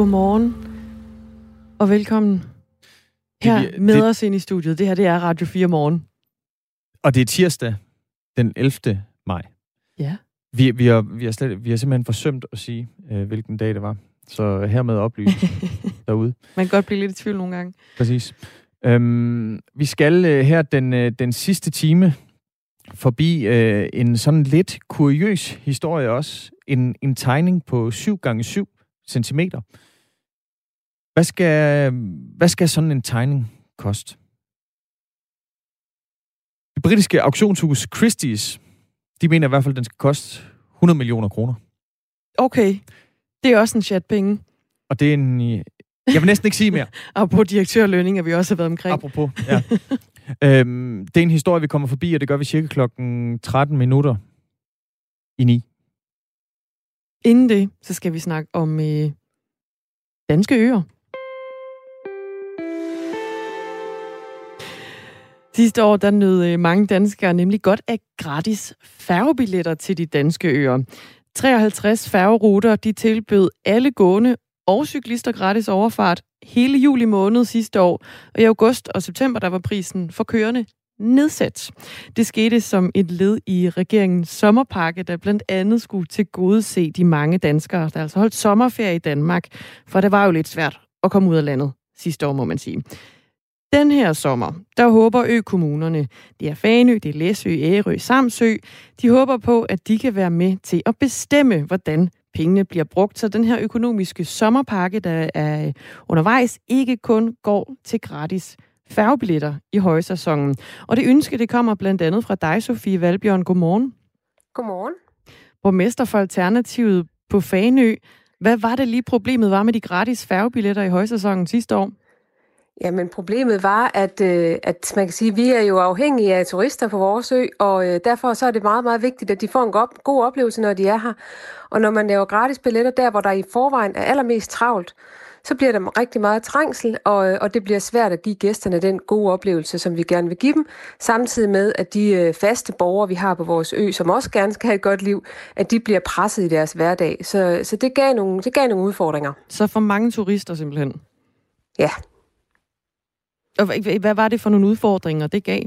Godmorgen. Og velkommen her Det- med det- os ind i studiet. Det her, det er Radio 4 morgen. Og det er tirsdag den 11. maj. Ja. Vi, vi, har, vi, har, slet, vi har simpelthen forsømt at sige, øh, hvilken dag det var. Så hermed oplyse derude. Man kan godt blive lidt i tvivl nogle gange. Præcis. Øhm, vi skal øh, her den, øh, den sidste time forbi øh, en sådan lidt kuriøs historie også. En, en tegning på 7 gange 7 cm. Hvad skal, hvad skal sådan en tegning koste? Det britiske auktionshus Christie's, de mener i hvert fald, at den skal koste 100 millioner kroner. Okay, det er også en chat penge. Og det er en... øh, Jeg vil næsten ikke sige mere. Og på direktørlønninger, vi også har været omkring. Apropos, ja. øhm, det er en historie, vi kommer forbi, og det gør vi cirka klokken 13 minutter i 9. Inden det, så skal vi snakke om øh, danske øer. Sidste år, der nød øh, mange danskere nemlig godt af gratis færgebilletter til de danske øer. 53 færgeruter, de tilbød alle gående og cyklister gratis overfart hele juli måned sidste år. Og i august og september, der var prisen for kørende nedsat. Det skete som et led i regeringens sommerpakke, der blandt andet skulle til gode se de mange danskere, der altså holdt sommerferie i Danmark. For det var jo lidt svært at komme ud af landet sidste år, må man sige. Den her sommer, der håber ø-kommunerne, det er Fanø, det er Læsø, Ærø, Samsø, de håber på, at de kan være med til at bestemme, hvordan pengene bliver brugt, så den her økonomiske sommerpakke, der er undervejs, ikke kun går til gratis færgebilletter i højsæsonen. Og det ønske, det kommer blandt andet fra dig, Sofie Valbjørn. Godmorgen. Godmorgen. Borgmester for Alternativet på Fanø. Hvad var det lige problemet var med de gratis færgebilletter i højsæsonen sidste år? Jamen problemet var, at, øh, at man kan sige, at vi er jo afhængige af turister på vores ø, og øh, derfor så er det meget, meget vigtigt, at de får en god, god oplevelse, når de er her. Og når man laver gratis billetter der, hvor der i forvejen er allermest travlt, så bliver der rigtig meget trængsel, og, øh, og det bliver svært at give gæsterne den gode oplevelse, som vi gerne vil give dem, samtidig med, at de øh, faste borgere, vi har på vores ø, som også gerne skal have et godt liv, at de bliver presset i deres hverdag. Så, så det, gav nogle, det gav nogle udfordringer. Så for mange turister simpelthen. Ja. Og hvad var det for nogle udfordringer, det gav?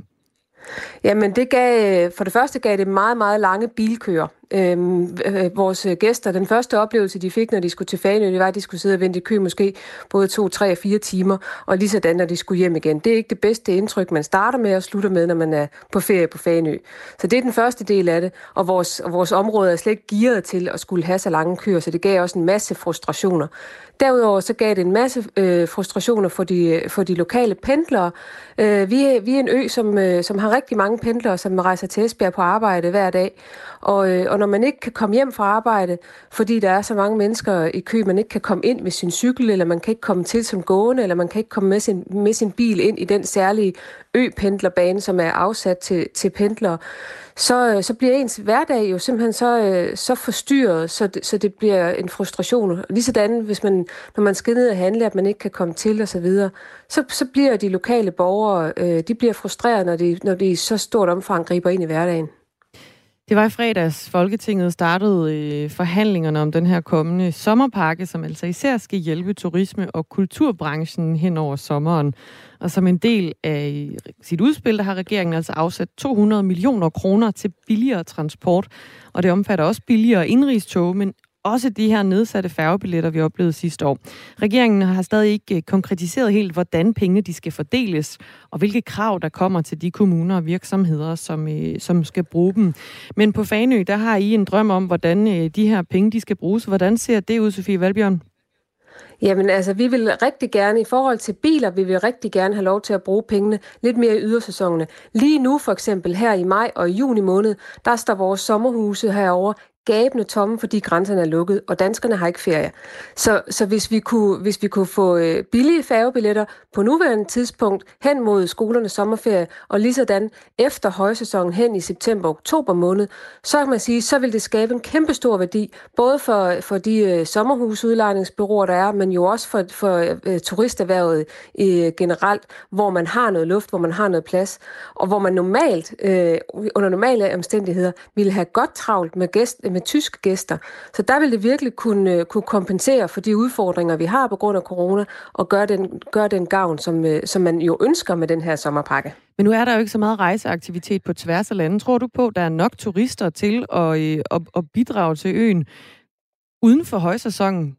Jamen, det gav, øh, for det første gav det meget, meget lange bilkøer. Øhm, øh, øh, vores gæster, den første oplevelse, de fik, når de skulle til Fanø, det var, at de skulle sidde og vente i kø måske både to, tre og fire timer, og lige sådan, når de skulle hjem igen. Det er ikke det bedste indtryk, man starter med og slutter med, når man er på ferie på Fanø. Så det er den første del af det, og vores, og vores område er slet ikke gearet til at skulle have så lange køer, så det gav også en masse frustrationer. Derudover så gav det en masse øh, frustrationer for de, for de lokale pendlere. Øh, vi, er, vi er en ø, som, øh, som har rigtig mange pendlere, som rejser til Esbjerg på arbejde hver dag. Og, øh, og når man ikke kan komme hjem fra arbejde, fordi der er så mange mennesker i kø, man ikke kan komme ind med sin cykel, eller man kan ikke komme til som gående, eller man kan ikke komme med sin, med sin bil ind i den særlige ø-pendlerbane, som er afsat til, til pendlere, så, øh, så bliver ens hverdag jo simpelthen så, øh, så forstyrret, så det, så det bliver en frustration. Ligesådan, hvis man, når man skal ned og handle, at man ikke kan komme til osv., så, videre, så, så bliver de lokale borgere, øh, de bliver frustreret, når de, når de i så stort omfang griber ind i hverdagen. Det var i fredags, Folketinget startede øh, forhandlingerne om den her kommende sommerpakke, som altså især skal hjælpe turisme- og kulturbranchen hen over sommeren. Og som en del af sit udspil, der har regeringen altså afsat 200 millioner kroner til billigere transport. Og det omfatter også billigere indrigstog, men også de her nedsatte færgebilletter, vi oplevede sidste år. Regeringen har stadig ikke øh, konkretiseret helt, hvordan pengene de skal fordeles, og hvilke krav, der kommer til de kommuner og virksomheder, som, øh, som skal bruge dem. Men på Fanø, der har I en drøm om, hvordan øh, de her penge de skal bruges. Hvordan ser det ud, Sofie Valbjørn? Jamen altså, vi vil rigtig gerne, i forhold til biler, vi vil rigtig gerne have lov til at bruge pengene lidt mere i ydersæsonerne. Lige nu for eksempel her i maj og i juni måned, der står vores sommerhuse herover gabende tomme, fordi grænserne er lukket, og danskerne har ikke ferie. Så, så hvis, vi kunne, hvis vi kunne få øh, billige færgebilletter på nuværende tidspunkt hen mod skolernes sommerferie, og lige sådan efter højsæsonen hen i september-oktober måned, så kan man sige, så vil det skabe en kæmpe stor værdi, både for, for de øh, sommerhusudlejningsbyråer, der er, men jo også for, for øh, turisterhvervet øh, generelt, hvor man har noget luft, hvor man har noget plads, og hvor man normalt, øh, under normale omstændigheder, ville have godt travlt med, gæst, med tyske gæster. Så der vil det virkelig kunne, øh, kunne kompensere for de udfordringer, vi har på grund af corona, og gøre den, gøre den gavn, som, øh, som man jo ønsker med den her sommerpakke. Men nu er der jo ikke så meget rejseaktivitet på tværs af landet. Tror du på, der er nok turister til at, øh, at, at bidrage til øen uden for højsæsonen?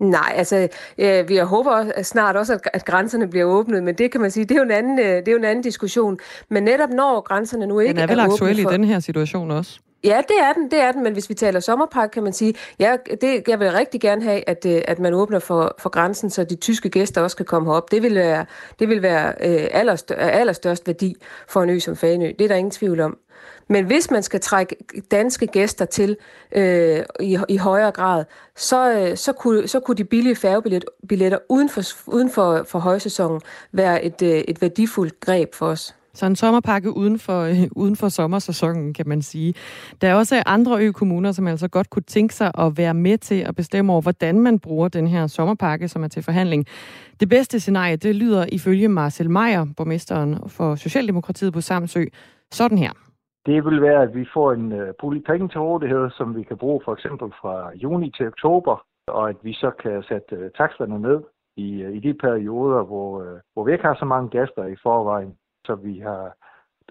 Nej, altså, øh, vi håber også, snart også, at, at grænserne bliver åbnet, men det kan man sige, det er jo en anden, øh, det er jo en anden diskussion. Men netop når grænserne nu ikke er Den er vel aktuel for... i den her situation også? Ja, det er den, det er den, men hvis vi taler sommerpark, kan man sige, ja, det, jeg vil rigtig gerne have, at, øh, at man åbner for, for grænsen, så de tyske gæster også kan komme herop. Det vil være, det vil være øh, allerstør, allerstørst værdi for en ø som Fanø. Det er der ingen tvivl om. Men hvis man skal trække danske gæster til øh, i, i højere grad, så, øh, så, kunne, så kunne de billige færgebilletter uden for, uden for, for højsæsonen være et, øh, et værdifuldt greb for os. Så en sommerpakke uden for, øh, uden for sommersæsonen, kan man sige. Der er også andre ø-kommuner, som altså godt kunne tænke sig at være med til at bestemme over, hvordan man bruger den her sommerpakke, som er til forhandling. Det bedste scenarie, det lyder ifølge Marcel Meyer, borgmesteren for Socialdemokratiet på Samsø, sådan her. Det vil være, at vi får en øh, pulje penge til rådighed, som vi kan bruge for eksempel fra juni til oktober, og at vi så kan sætte øh, taksterne ned i, øh, i de perioder, hvor, hvor vi ikke har så mange gæster i forvejen, så vi har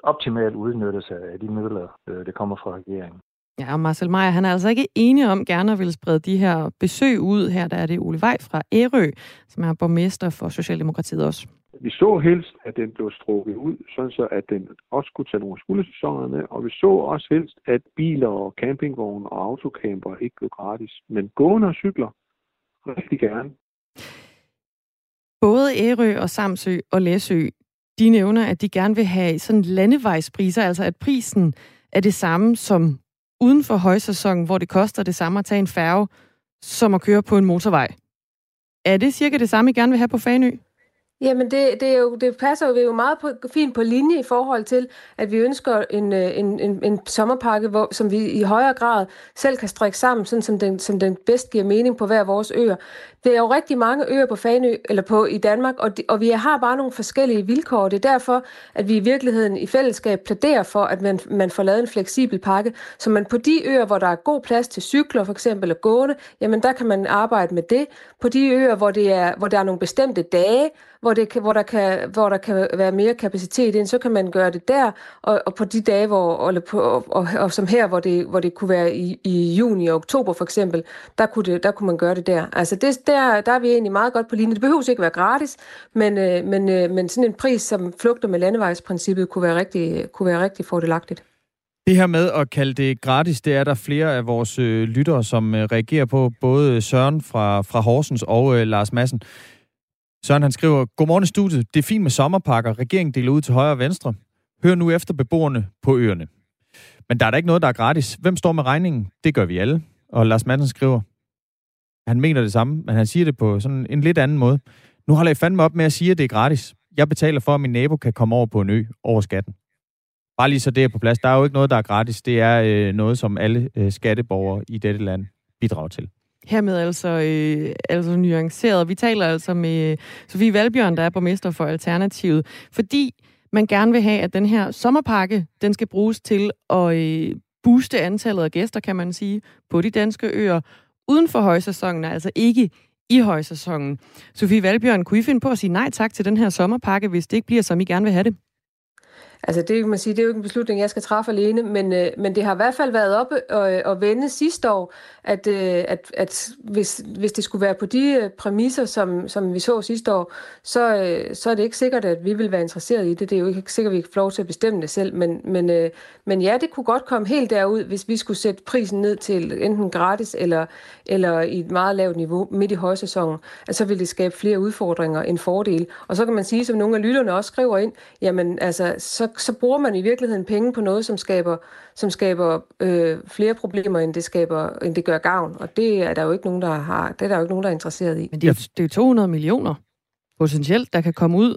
optimalt udnyttelse af de midler, uh, der kommer fra regeringen. Ja, og Marcel Meyer, han er altså ikke enig om gerne at ville sprede de her besøg ud. Her der er det Ole Vej fra Ærø, som er borgmester for Socialdemokratiet også. Vi så helst, at den blev strukket ud, sådan så at den også kunne tage nogle skuldersæsonerne, og vi så også helst, at biler og campingvogne og autocamper ikke blev gratis. Men gående og cykler, rigtig gerne. Både Ærø og Samsø og Læsø, de nævner, at de gerne vil have sådan landevejspriser, altså at prisen er det samme som uden for højsæsonen, hvor det koster det samme at tage en færge, som at køre på en motorvej. Er det cirka det samme, I gerne vil have på Fanø? Jamen, det, det, er jo, det passer jo meget på, fint på linje i forhold til, at vi ønsker en, øh, en, en, en sommerpakke, hvor, som vi i højere grad selv kan strikke sammen, sådan som den, som den bedst giver mening på hver vores øer. Det er jo rigtig mange øer på Fanø, eller på i Danmark, og, de, og vi har bare nogle forskellige vilkår. Det er derfor, at vi i virkeligheden i fællesskab pladerer for, at man, man får lavet en fleksibel pakke, så man på de øer, hvor der er god plads til cykler for eksempel og gående, jamen der kan man arbejde med det. På de øer, hvor, det er, hvor der er nogle bestemte dage, hvor, det kan, hvor, der kan, hvor der kan være mere kapacitet ind, så kan man gøre det der, og, og på de dage, hvor, eller på, og, og, og som her, hvor det, hvor det kunne være i, i juni og oktober for eksempel, der kunne, det, der kunne man gøre det der. Altså det, der, der er vi egentlig meget godt på linje. Det behøver ikke være gratis, men, øh, men, øh, men sådan en pris, som flugter med landevejsprincippet, kunne være rigtig, kunne være rigtig fordelagtigt. Det her med at kalde det gratis, det er der flere af vores øh, lyttere, som øh, reagerer på. Både Søren fra, fra Horsens og øh, Lars Madsen. Søren han skriver, Godmorgen i studiet. Det er fint med sommerpakker. Regeringen deler ud til højre og venstre. Hør nu efter beboerne på øerne. Men der er da ikke noget, der er gratis. Hvem står med regningen? Det gør vi alle. Og Lars Madsen skriver, han mener det samme, men han siger det på sådan en lidt anden måde. Nu holder jeg fandme op med at sige, at det er gratis. Jeg betaler for, at min nabo kan komme over på en ø over skatten. Bare lige så det er på plads. Der er jo ikke noget, der er gratis. Det er øh, noget, som alle øh, skatteborgere i dette land bidrager til. Hermed altså, øh, altså nuanceret. Vi taler altså med Sofie Valbjørn, der er borgmester for Alternativet, fordi man gerne vil have, at den her sommerpakke, den skal bruges til at øh, booste antallet af gæster, kan man sige, på de danske øer, uden for højsæsonen, altså ikke i højsæsonen. Sofie Valbjørn, kunne I finde på at sige nej tak til den her sommerpakke, hvis det ikke bliver, som I gerne vil have det? Altså det kan man sige, det er jo ikke en beslutning, jeg skal træffe alene, men, øh, men det har i hvert fald været op og, øh, og vende sidste år, at, øh, at, at hvis, hvis det skulle være på de øh, præmisser, som, som vi så sidste år, så, øh, så er det ikke sikkert, at vi vil være interesseret i det. Det er jo ikke sikkert, at vi kan få lov til at bestemme det selv, men, men, øh, men ja, det kunne godt komme helt derud, hvis vi skulle sætte prisen ned til enten gratis eller, eller i et meget lavt niveau midt i højsæsonen, at så ville det skabe flere udfordringer end fordele. Og så kan man sige, som nogle af lytterne også skriver ind, jamen altså, så, så bruger man i virkeligheden penge på noget, som skaber, som skaber øh, flere problemer, end det, skaber, end det gør gavn. Og det er der jo ikke nogen, der har, det er der jo ikke nogen, der er interesseret i. Men det er, det er 200 millioner potentielt, der kan komme ud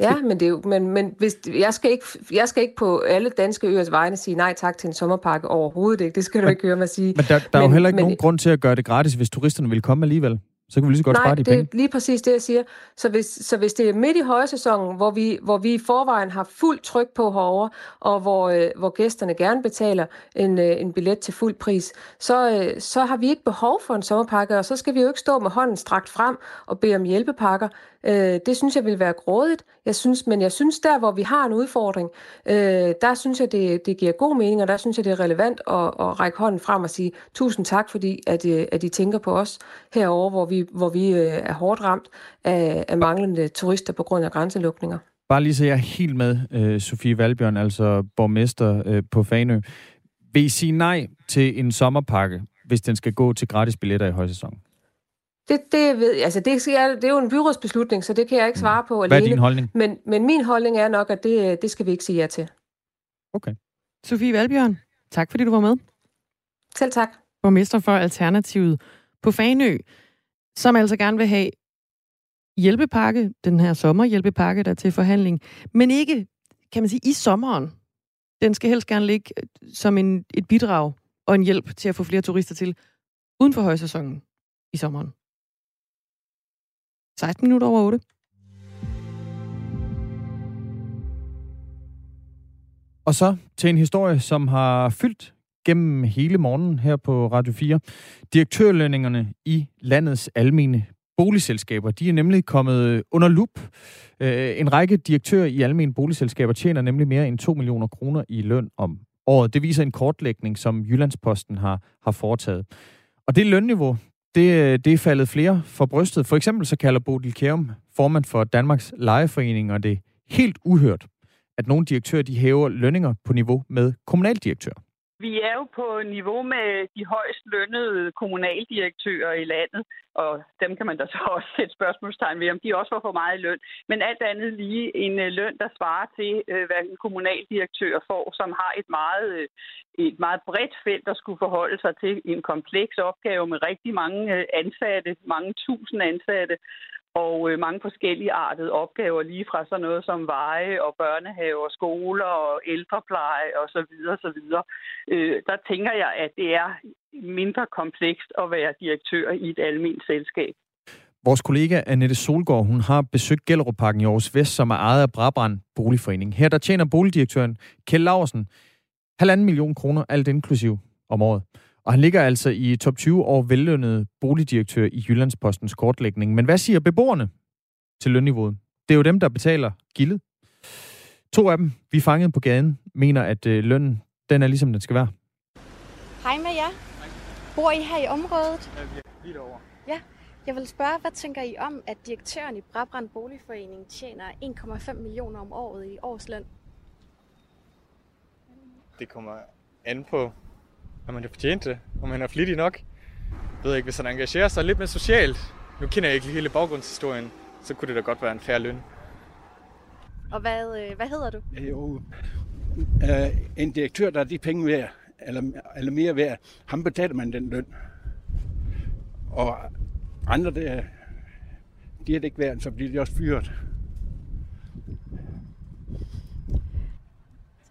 Ja, men, det er jo, men, men hvis, jeg, skal ikke, jeg skal ikke på alle danske øers vegne sige nej tak til en sommerpakke overhovedet ikke. Det skal du men, ikke høre mig sige. Men der, der men, er jo heller ikke men, nogen grund til at gøre det gratis, hvis turisterne vil komme alligevel. Så kan vi lige så godt Nej, spare de det er penge. lige præcis det, jeg siger. Så hvis, så hvis det er midt i højsæsonen, hvor vi, hvor vi i forvejen har fuld tryk på herovre, og hvor, øh, hvor gæsterne gerne betaler en, øh, en billet til fuld pris, så, øh, så har vi ikke behov for en sommerpakke, og så skal vi jo ikke stå med hånden strakt frem og bede om hjælpepakker. Øh, det synes jeg vil være grådigt. Jeg synes, men jeg synes, der hvor vi har en udfordring, øh, der synes jeg, det, det giver god mening, og der synes jeg, det er relevant at, at række hånden frem og sige tusind tak, fordi at, øh, at I tænker på os herover, hvor vi, hvor vi øh, er hårdt ramt af, af manglende turister på grund af grænselukninger. Bare lige så jeg er helt med, øh, Sofie Valbjørn, altså borgmester øh, på Fanø. Vil I sige nej til en sommerpakke, hvis den skal gå til gratis billetter i højsæsonen? Det, det, ved, altså det, skal jeg, det er jo en byrådsbeslutning, så det kan jeg ikke svare på Hvad er alene. din holdning? Men, men min holdning er nok, at det, det skal vi ikke sige ja til. Okay. Sofie Valbjørn, tak fordi du var med. Selv tak. Borgmester for Alternativet på Fanø, som altså gerne vil have hjælpepakke, den her sommerhjælpepakke, der er til forhandling, men ikke, kan man sige, i sommeren. Den skal helst gerne ligge øh, som en, et bidrag og en hjælp til at få flere turister til uden for højsæsonen i sommeren. 16 minutter over 8. Og så til en historie, som har fyldt gennem hele morgenen her på Radio 4. Direktørlønningerne i landets almene boligselskaber, de er nemlig kommet under lup. Øh, en række direktører i almene boligselskaber tjener nemlig mere end 2 millioner kroner i løn om året. Det viser en kortlægning, som Jyllandsposten har, har foretaget. Og det lønniveau, det, øh, det er faldet flere for brystet. For eksempel så kalder Bodil Kjærum, formand for Danmarks Lejeforening, og det er helt uhørt, at nogle direktører de hæver lønninger på niveau med kommunaldirektør. Vi er jo på niveau med de højst lønnede kommunaldirektører i landet, og dem kan man da så også sætte spørgsmålstegn ved, om de også får for meget i løn. Men alt andet lige en øh, løn, der svarer til, øh, hvad en kommunaldirektør får, som har et meget, øh, et meget bredt felt, der skulle forholde sig til en kompleks opgave med rigtig mange ansatte, mange tusind ansatte, og øh, mange forskellige artede opgaver, lige fra sådan noget som veje og børnehaver, skoler og ældrepleje og så videre, så videre. Øh, der tænker jeg, at det er mindre komplekst at være direktør i et almindeligt selskab. Vores kollega Annette Solgaard, hun har besøgt Gellerup-parken i Aarhus Vest, som er ejet af Brabrand Boligforening. Her der tjener boligdirektøren Kjell Laursen halvanden million kroner, alt inklusiv om året. Og han ligger altså i top 20 over vellønnede boligdirektør i Jyllandspostens kortlægning. Men hvad siger beboerne til lønniveauet? Det er jo dem, der betaler gildet. To af dem, vi fanget på gaden, mener, at øh, lønnen den er ligesom den skal være. Hej med jer. Bor I her i området? Ja, vi er lige derovre. Ja. Jeg vil spørge, hvad tænker I om, at direktøren i Brabrand Boligforening tjener 1,5 millioner om året i årsløn? Det kommer an på, om man har fortjent det, om man er flittig nok. Jeg ved ikke, hvis han engagerer sig lidt mere socialt. Nu kender jeg ikke hele baggrundshistorien, så kunne det da godt være en færre løn. Og hvad, øh, hvad hedder du? Jo, øh, en direktør, der er de penge værd, eller, eller mere værd, ham betaler man den løn. Og andre, der, de er det ikke værd, så bliver de også fyret.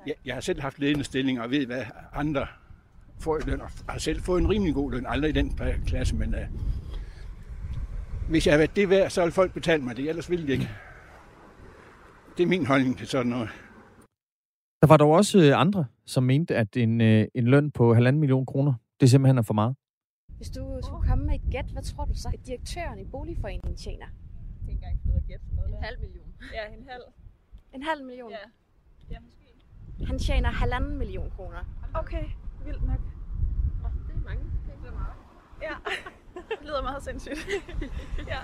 Jeg, jeg har selv haft ledende stillinger og ved, hvad andre får løn, og har selv fået en rimelig god løn, aldrig i den klasse, men uh, hvis jeg har været det værd, så vil folk betale mig det, ellers vil de ikke. Det er min holdning til sådan noget. Der var dog også øh, andre, som mente, at en, øh, en løn på halvanden million kroner, det simpelthen er for meget. Hvis du skulle komme med et gæt, hvad tror du så, at direktøren i boligforeningen tjener? Det er ikke engang finde gæt for noget En der. halv million. Ja, en halv. En halv million? Ja. Ja, måske. Han tjener halvanden million kroner. Okay, vildt nok. Oh, det er mange. Det er meget. Ja, det lyder meget sindssygt. ja.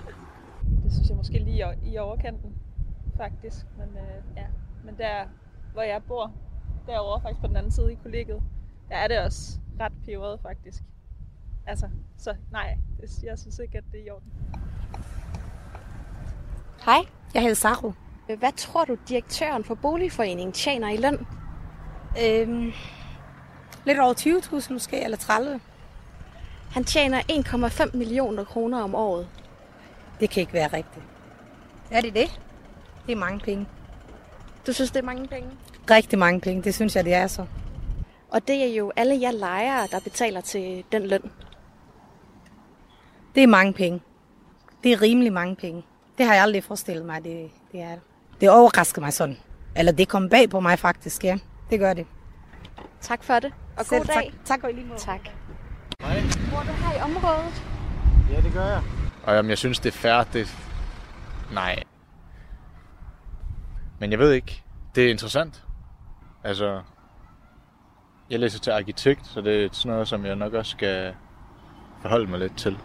Det synes jeg måske lige i- overkanten, faktisk. Men, øh, ja. Men der, hvor jeg bor, derovre faktisk på den anden side i kollegiet, der er det også ret peberet faktisk. Altså, så nej, det, jeg synes ikke, at det er i orden. Hej, jeg hedder Saru. Hvad tror du, direktøren for boligforeningen tjener i løn? Øhm, lidt over 20.000 måske, eller 30. Han tjener 1,5 millioner kroner om året. Det kan ikke være rigtigt. Er det det? Det er mange penge. Du synes, det er mange penge? Rigtig mange penge, det synes jeg, det er så. Og det er jo alle jer lejere, der betaler til den løn. Det er mange penge. Det er rimelig mange penge. Det har jeg aldrig forestillet mig, det, det er. Det overrasker mig sådan. Eller det kom bag på mig faktisk, ja. Det gør det. Tak for det, og Selv god dag. tak. Tak og i lige måde. Tak. Hej. Bor du her i området? Ja, det gør jeg. Og jamen, jeg synes, det er det... Nej. Men jeg ved ikke. Det er interessant. Altså, jeg læser til arkitekt, så det er sådan noget, som jeg nok også skal forholde mig lidt til.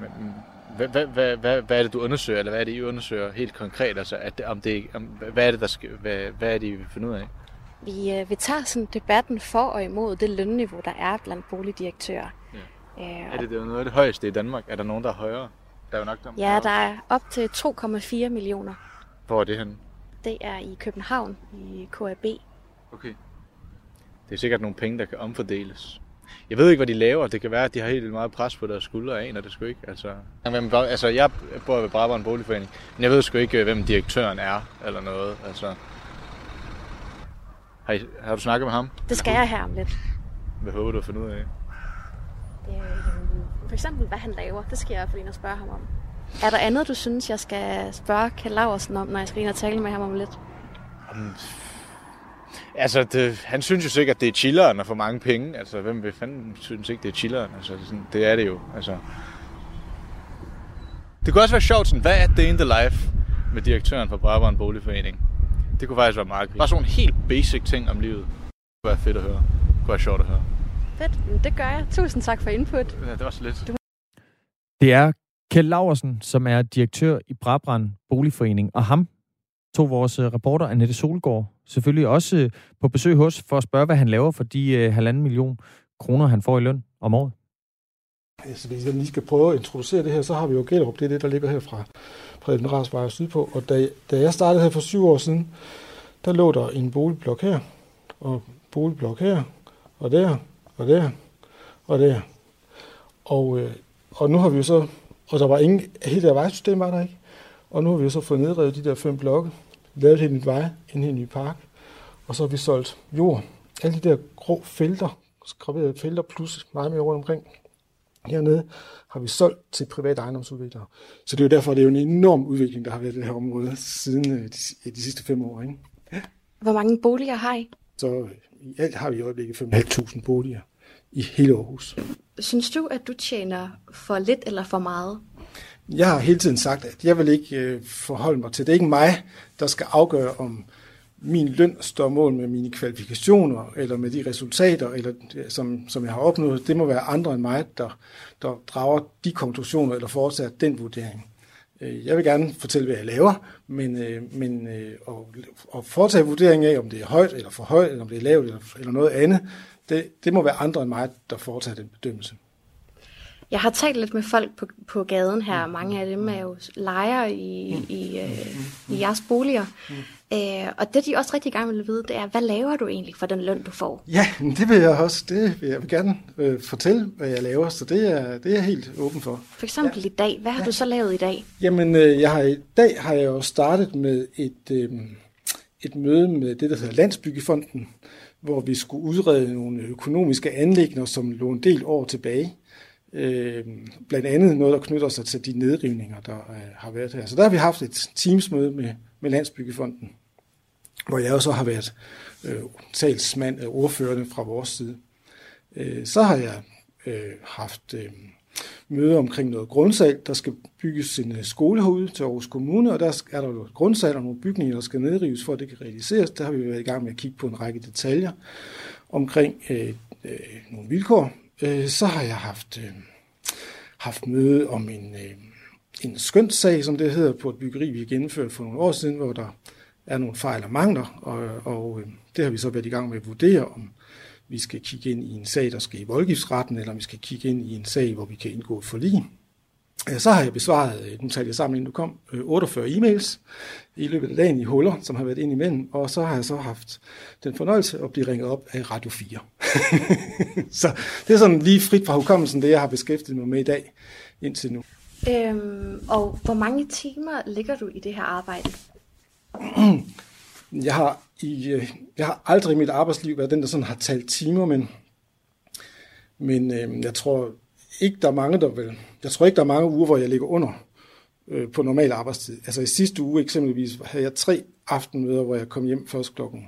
Men hvad, hvad, hvad, hvad, hvad er det, du undersøger, eller hvad er det, I undersøger helt konkret? Altså, at, det- om det, om, hvad er det, der skal, hvad, hvad er det, I vil finde ud af? Vi, øh, vi tager sådan debatten for og imod det lønniveau, der er blandt boligdirektører. Ja. Øh, Er det, det er noget af det højeste i Danmark? Er der nogen, der er højere? Der er jo nok dem. ja, der er op til 2,4 millioner. Hvor er det henne? Det er i København, i KAB. Okay. Det er sikkert nogle penge, der kan omfordeles. Jeg ved ikke, hvad de laver. Det kan være, at de har helt vildt meget pres på deres skuldre. Jeg aner det sgu ikke. Altså, Hvem- altså jeg bor ved Brabrand Boligforening, men jeg ved sgu ikke, hvem direktøren er, eller noget. Altså, har, I, har du snakket med ham? Det skal jeg her om lidt. Hvad håber du at finde ud af? Øh, jamen, for eksempel, hvad han laver. Det skal jeg i hvert fald ind og spørge ham om. Er der andet, du synes, jeg skal spørge Kjell Laversen om, når jeg skal ind og tale med ham om lidt? Um, altså, det, han synes jo sikkert, at det er chilleren at få mange penge. Altså, hvem vil fanden synes ikke, det er chilleren? Altså, det er sådan, det er det jo. Altså. Det kunne også være sjovt, sådan, hvad er day in the life med direktøren for Brabrand Boligforening? Det kunne faktisk være meget Bare sådan nogle helt basic ting om livet. Det kunne være fedt at høre. Det kunne være sjovt at høre. Fedt, det gør jeg. Tusind tak for input. Ja, det var så lidt. Det er Kjeld Laversen, som er direktør i Brabrand Boligforening, og ham tog vores øh, reporter Annette Solgaard selvfølgelig også øh, på besøg hos for at spørge, hvad han laver for de øh, halvanden million kroner, han får i løn om året. Altså, hvis jeg lige skal prøve at introducere det her, så har vi jo Gellerup, det er det, der ligger her fra Preben Rasvej og sydpå. Og da, da jeg startede her for syv år siden, der lå der en boligblok her, og boligblok her, og der, og der, og der. Og, øh, og nu har vi jo så, og der var ingen, hele der vejsystem var der ikke, og nu har vi jo så fået nedrevet de der fem blokke, lavet et helt nyt vej, en helt ny park, og så har vi solgt jord. Alle de der grå felter, skraberede felter, plus meget mere rundt omkring, hernede har vi solgt til private ejendomsudviklere. Så det er jo derfor, det er jo en enorm udvikling, der har været i det her område siden øh, de, de sidste fem år. Ikke? Hvor mange boliger har I? Så øh, i alt har vi i øjeblikket 5.500 boliger i hele Aarhus. Synes du, at du tjener for lidt eller for meget? Jeg har hele tiden sagt, at jeg vil ikke øh, forholde mig til, det er ikke mig, der skal afgøre, om min løn står mål med mine kvalifikationer, eller med de resultater, eller, som, som jeg har opnået. Det må være andre end mig, der, der drager de konklusioner, eller foretager den vurdering. Øh, Jeg vil gerne fortælle, hvad jeg laver, men, øh, men øh, at, at foretage vurdering af, om det er højt eller for højt, eller om det er lavt eller, eller noget andet, det, det må være andre end mig, der foretager den bedømmelse. Jeg har talt lidt med folk på, på gaden her. Mange af dem er jo lejere i, i, øh, i jeres boliger. Øh, og det, de også rigtig gerne vil vide, det er, hvad laver du egentlig for den løn, du får? Ja, det vil jeg også. Det vil jeg gerne øh, fortælle, hvad jeg laver, så det er, det er jeg helt åben for. For eksempel ja. i dag. Hvad har ja. du så lavet i dag? Jamen, øh, jeg har, i dag har jeg jo startet med et, øh, et møde med det, der hedder Landsbyggefonden, hvor vi skulle udrede nogle økonomiske anlægner, som lå en del år tilbage. Øh, blandt andet noget, der knytter sig til de nedrivninger, der øh, har været her. Så der har vi haft et teamsmøde med, med Landsbyggefonden, hvor jeg så har været øh, talsmand af ordførende fra vores side. Øh, så har jeg øh, haft øh, møde omkring noget grundsal. Der skal bygges en øh, skole herude til Aarhus Kommune, og der er der noget grundsal og nogle bygninger, der skal nedrives, for at det kan realiseres. Der har vi været i gang med at kigge på en række detaljer omkring øh, øh, nogle vilkår. Øh, så har jeg haft, øh, haft møde om en, øh, en skønssag, som det hedder, på et byggeri, vi gennemførte for nogle år siden, hvor der er nogle fejl og mangler, og, og øh, det har vi så været i gang med at vurdere, om vi skal kigge ind i en sag, der skal i voldgiftsretten, eller om vi skal kigge ind i en sag, hvor vi kan indgå et forlig. Så har jeg besvaret, øh, nu talte jeg sammen, inden du kom, øh, 48 e-mails i løbet af dagen i huller, som har været ind imellem, og så har jeg så haft den fornøjelse at blive ringet op af Radio 4. så det er sådan lige frit fra hukommelsen, det jeg har beskæftiget mig med i dag indtil nu. Øhm, og hvor mange timer ligger du i det her arbejde? Jeg har, i, øh, jeg har aldrig i mit arbejdsliv været den, der sådan har talt timer, men, men øh, jeg tror ikke, der er mange, der vil. Jeg tror ikke, der er mange uger, hvor jeg ligger under øh, på normal arbejdstid. Altså i sidste uge eksempelvis havde jeg tre aftenmøder, hvor jeg kom hjem først klokken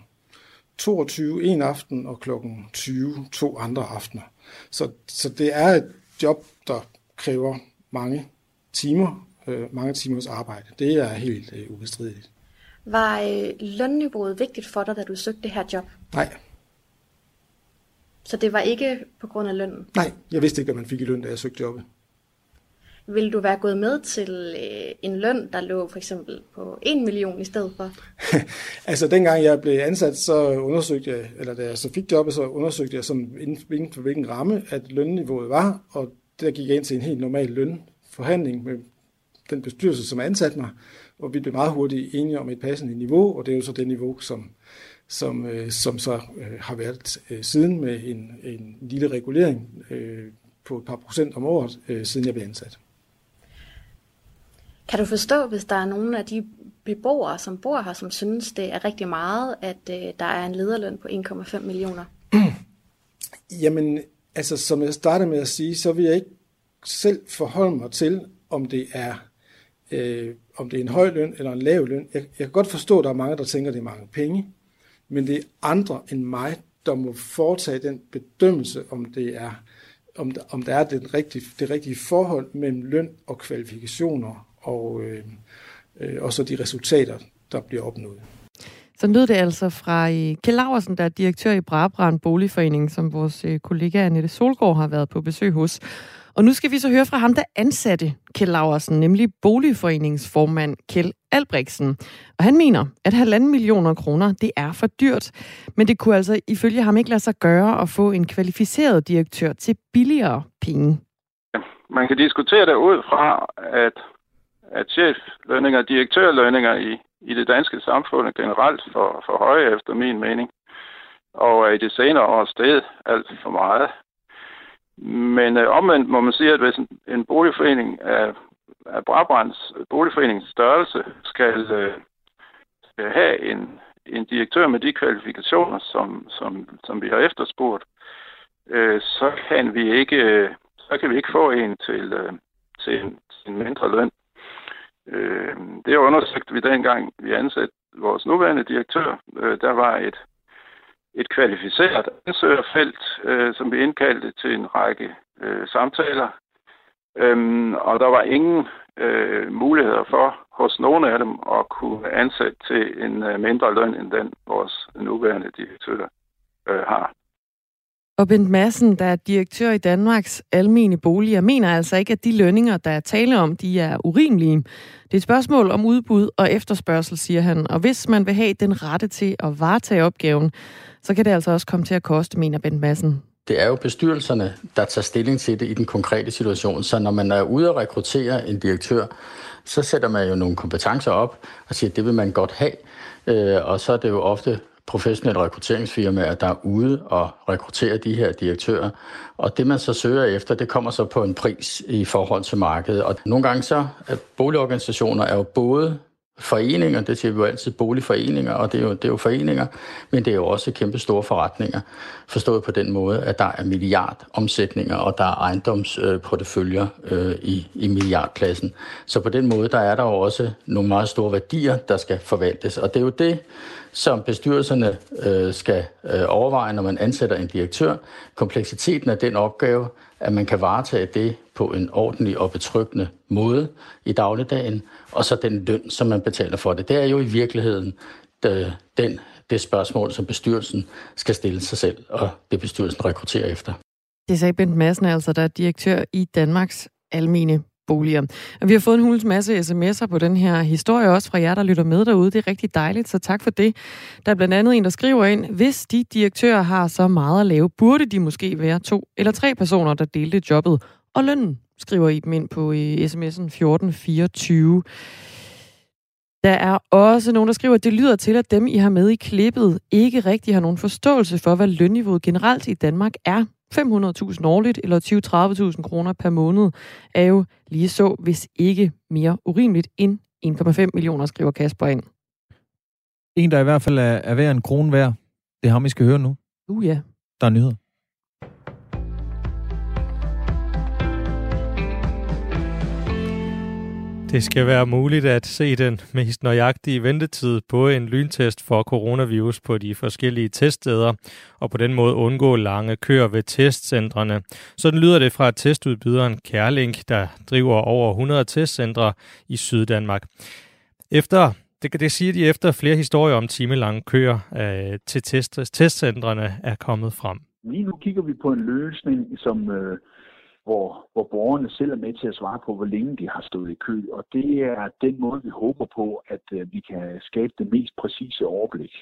22 en aften og klokken 20 to andre aftener. Så, så det er et job, der kræver mange timer, øh, mange timers arbejde. Det er helt øh, ubestrideligt. Var øh, lønniveauet vigtigt for dig, da du søgte det her job? Nej. Så det var ikke på grund af lønnen? Nej, jeg vidste ikke, hvad man fik i løn, da jeg søgte jobbet. Vil du være gået med til øh, en løn, der lå for eksempel på 1 million i stedet for? altså dengang jeg blev ansat, så undersøgte jeg, eller da jeg så fik jobbet, så undersøgte jeg sådan inden for hvilken ramme, at lønniveauet var, og der gik jeg ind til en helt normal lønforhandling med den bestyrelse, som ansatte mig, og vi blev meget hurtigt enige om et passende niveau, og det er jo så det niveau, som, som, øh, som så øh, har været øh, siden med en, en lille regulering øh, på et par procent om året, øh, siden jeg blev ansat. Kan du forstå, hvis der er nogle af de beboere, som bor her, som synes, det er rigtig meget, at øh, der er en lederløn på 1,5 millioner? Jamen, altså som jeg startede med at sige, så vil jeg ikke selv forholde mig til, om det er øh, om det er en høj løn eller en lav løn. Jeg, jeg kan godt forstå, at der er mange, der tænker, at det er mange penge, men det er andre end mig, der må foretage den bedømmelse, om det er om der, om der er det rigtige, det rigtige forhold mellem løn og kvalifikationer og, øh, øh, og så de resultater, der bliver opnået. Så lød det altså fra øh, Kjell Laversen, der er direktør i Brabrand Boligforening, som vores øh, kollega Annette Solgaard har været på besøg hos. Og nu skal vi så høre fra ham, der ansatte Kjell Laversen, nemlig Boligforeningsformand Kjell Albrechtsen. Og han mener, at halvanden millioner kroner, det er for dyrt. Men det kunne altså ifølge ham ikke lade sig gøre at få en kvalificeret direktør til billigere penge. Man kan diskutere det ud fra, at, at cheflønninger og direktørlønninger i, i det danske samfund er generelt for, for høje, efter min mening. Og er i det senere år steget alt for meget. Men øh, omvendt må man sige, at hvis en, en boligforening af, af Brabrands boligforeningens størrelse skal, øh, skal have en, en direktør med de kvalifikationer, som, som, som vi har efterspurgt, øh, så kan vi ikke øh, så kan vi ikke få en til, øh, til, en, til en mindre løn. Øh, det undersøgte vi dengang, vi ansatte vores nuværende direktør. Øh, der var et et kvalificeret ansøgerfelt, øh, som vi indkaldte til en række øh, samtaler. Øhm, og der var ingen øh, muligheder for hos nogen af dem at kunne ansætte til en øh, mindre løn end den vores nuværende direktør øh, har. Og Bent Madsen, der er direktør i Danmarks Almene Boliger, mener altså ikke, at de lønninger, der er tale om, de er urimelige. Det er et spørgsmål om udbud og efterspørgsel, siger han. Og hvis man vil have den rette til at varetage opgaven, så kan det altså også komme til at koste, mener Bent Madsen. Det er jo bestyrelserne, der tager stilling til det i den konkrete situation. Så når man er ude at rekruttere en direktør, så sætter man jo nogle kompetencer op og siger, at det vil man godt have. Øh, og så er det jo ofte professionelle rekrutteringsfirmaer, der er ude og rekrutterer de her direktører. Og det, man så søger efter, det kommer så på en pris i forhold til markedet. Og nogle gange så, at boligorganisationer er jo både foreninger, det siger vi jo altid boligforeninger, og det er, jo, det er jo foreninger, men det er jo også kæmpe store forretninger, forstået på den måde, at der er milliardomsætninger, og der er ejendomsporteføljer øh, i, i milliardklassen. Så på den måde, der er der jo også nogle meget store værdier, der skal forvaltes, og det er jo det, som bestyrelserne øh, skal øh, overveje, når man ansætter en direktør. Kompleksiteten af den opgave, at man kan varetage det på en ordentlig og betryggende måde i dagligdagen, og så den løn, som man betaler for det. Det er jo i virkeligheden det, den, det spørgsmål, som bestyrelsen skal stille sig selv, og det bestyrelsen rekrutterer efter. Det sagde Bent Madsen, altså der er direktør i Danmarks Almene boliger. Og vi har fået en hulens masse sms'er på den her historie, også fra jer, der lytter med derude. Det er rigtig dejligt, så tak for det. Der er blandt andet en, der skriver ind, hvis de direktører har så meget at lave, burde de måske være to eller tre personer, der delte jobbet og lønnen, skriver I dem ind på sms'en 1424. Der er også nogen, der skriver, at det lyder til, at dem, I har med i klippet, ikke rigtig har nogen forståelse for, hvad lønniveauet generelt i Danmark er. 500.000 årligt eller 20-30.000 kroner per måned er jo lige så, hvis ikke mere urimeligt end 1,5 millioner, skriver Kasper ind. En, der i hvert fald er, er værd en krone værd, det er ham, vi skal høre nu. Uh ja. Der er nyheder. Det skal være muligt at se den mest nøjagtige ventetid på en lyntest for coronavirus på de forskellige teststeder, og på den måde undgå lange køer ved testcentrene. Sådan lyder det fra testudbyderen Kærlink, der driver over 100 testcentre i Syddanmark. Efter det, det siger de efter flere historier om timelange køer øh, til test, testcentrene er kommet frem. Lige nu kigger vi på en løsning, som øh, hvor, hvor borgerne selv er med til at svare på, hvor længe de har stået i kø. Og det er den måde, vi håber på, at øh, vi kan skabe det mest præcise overblik.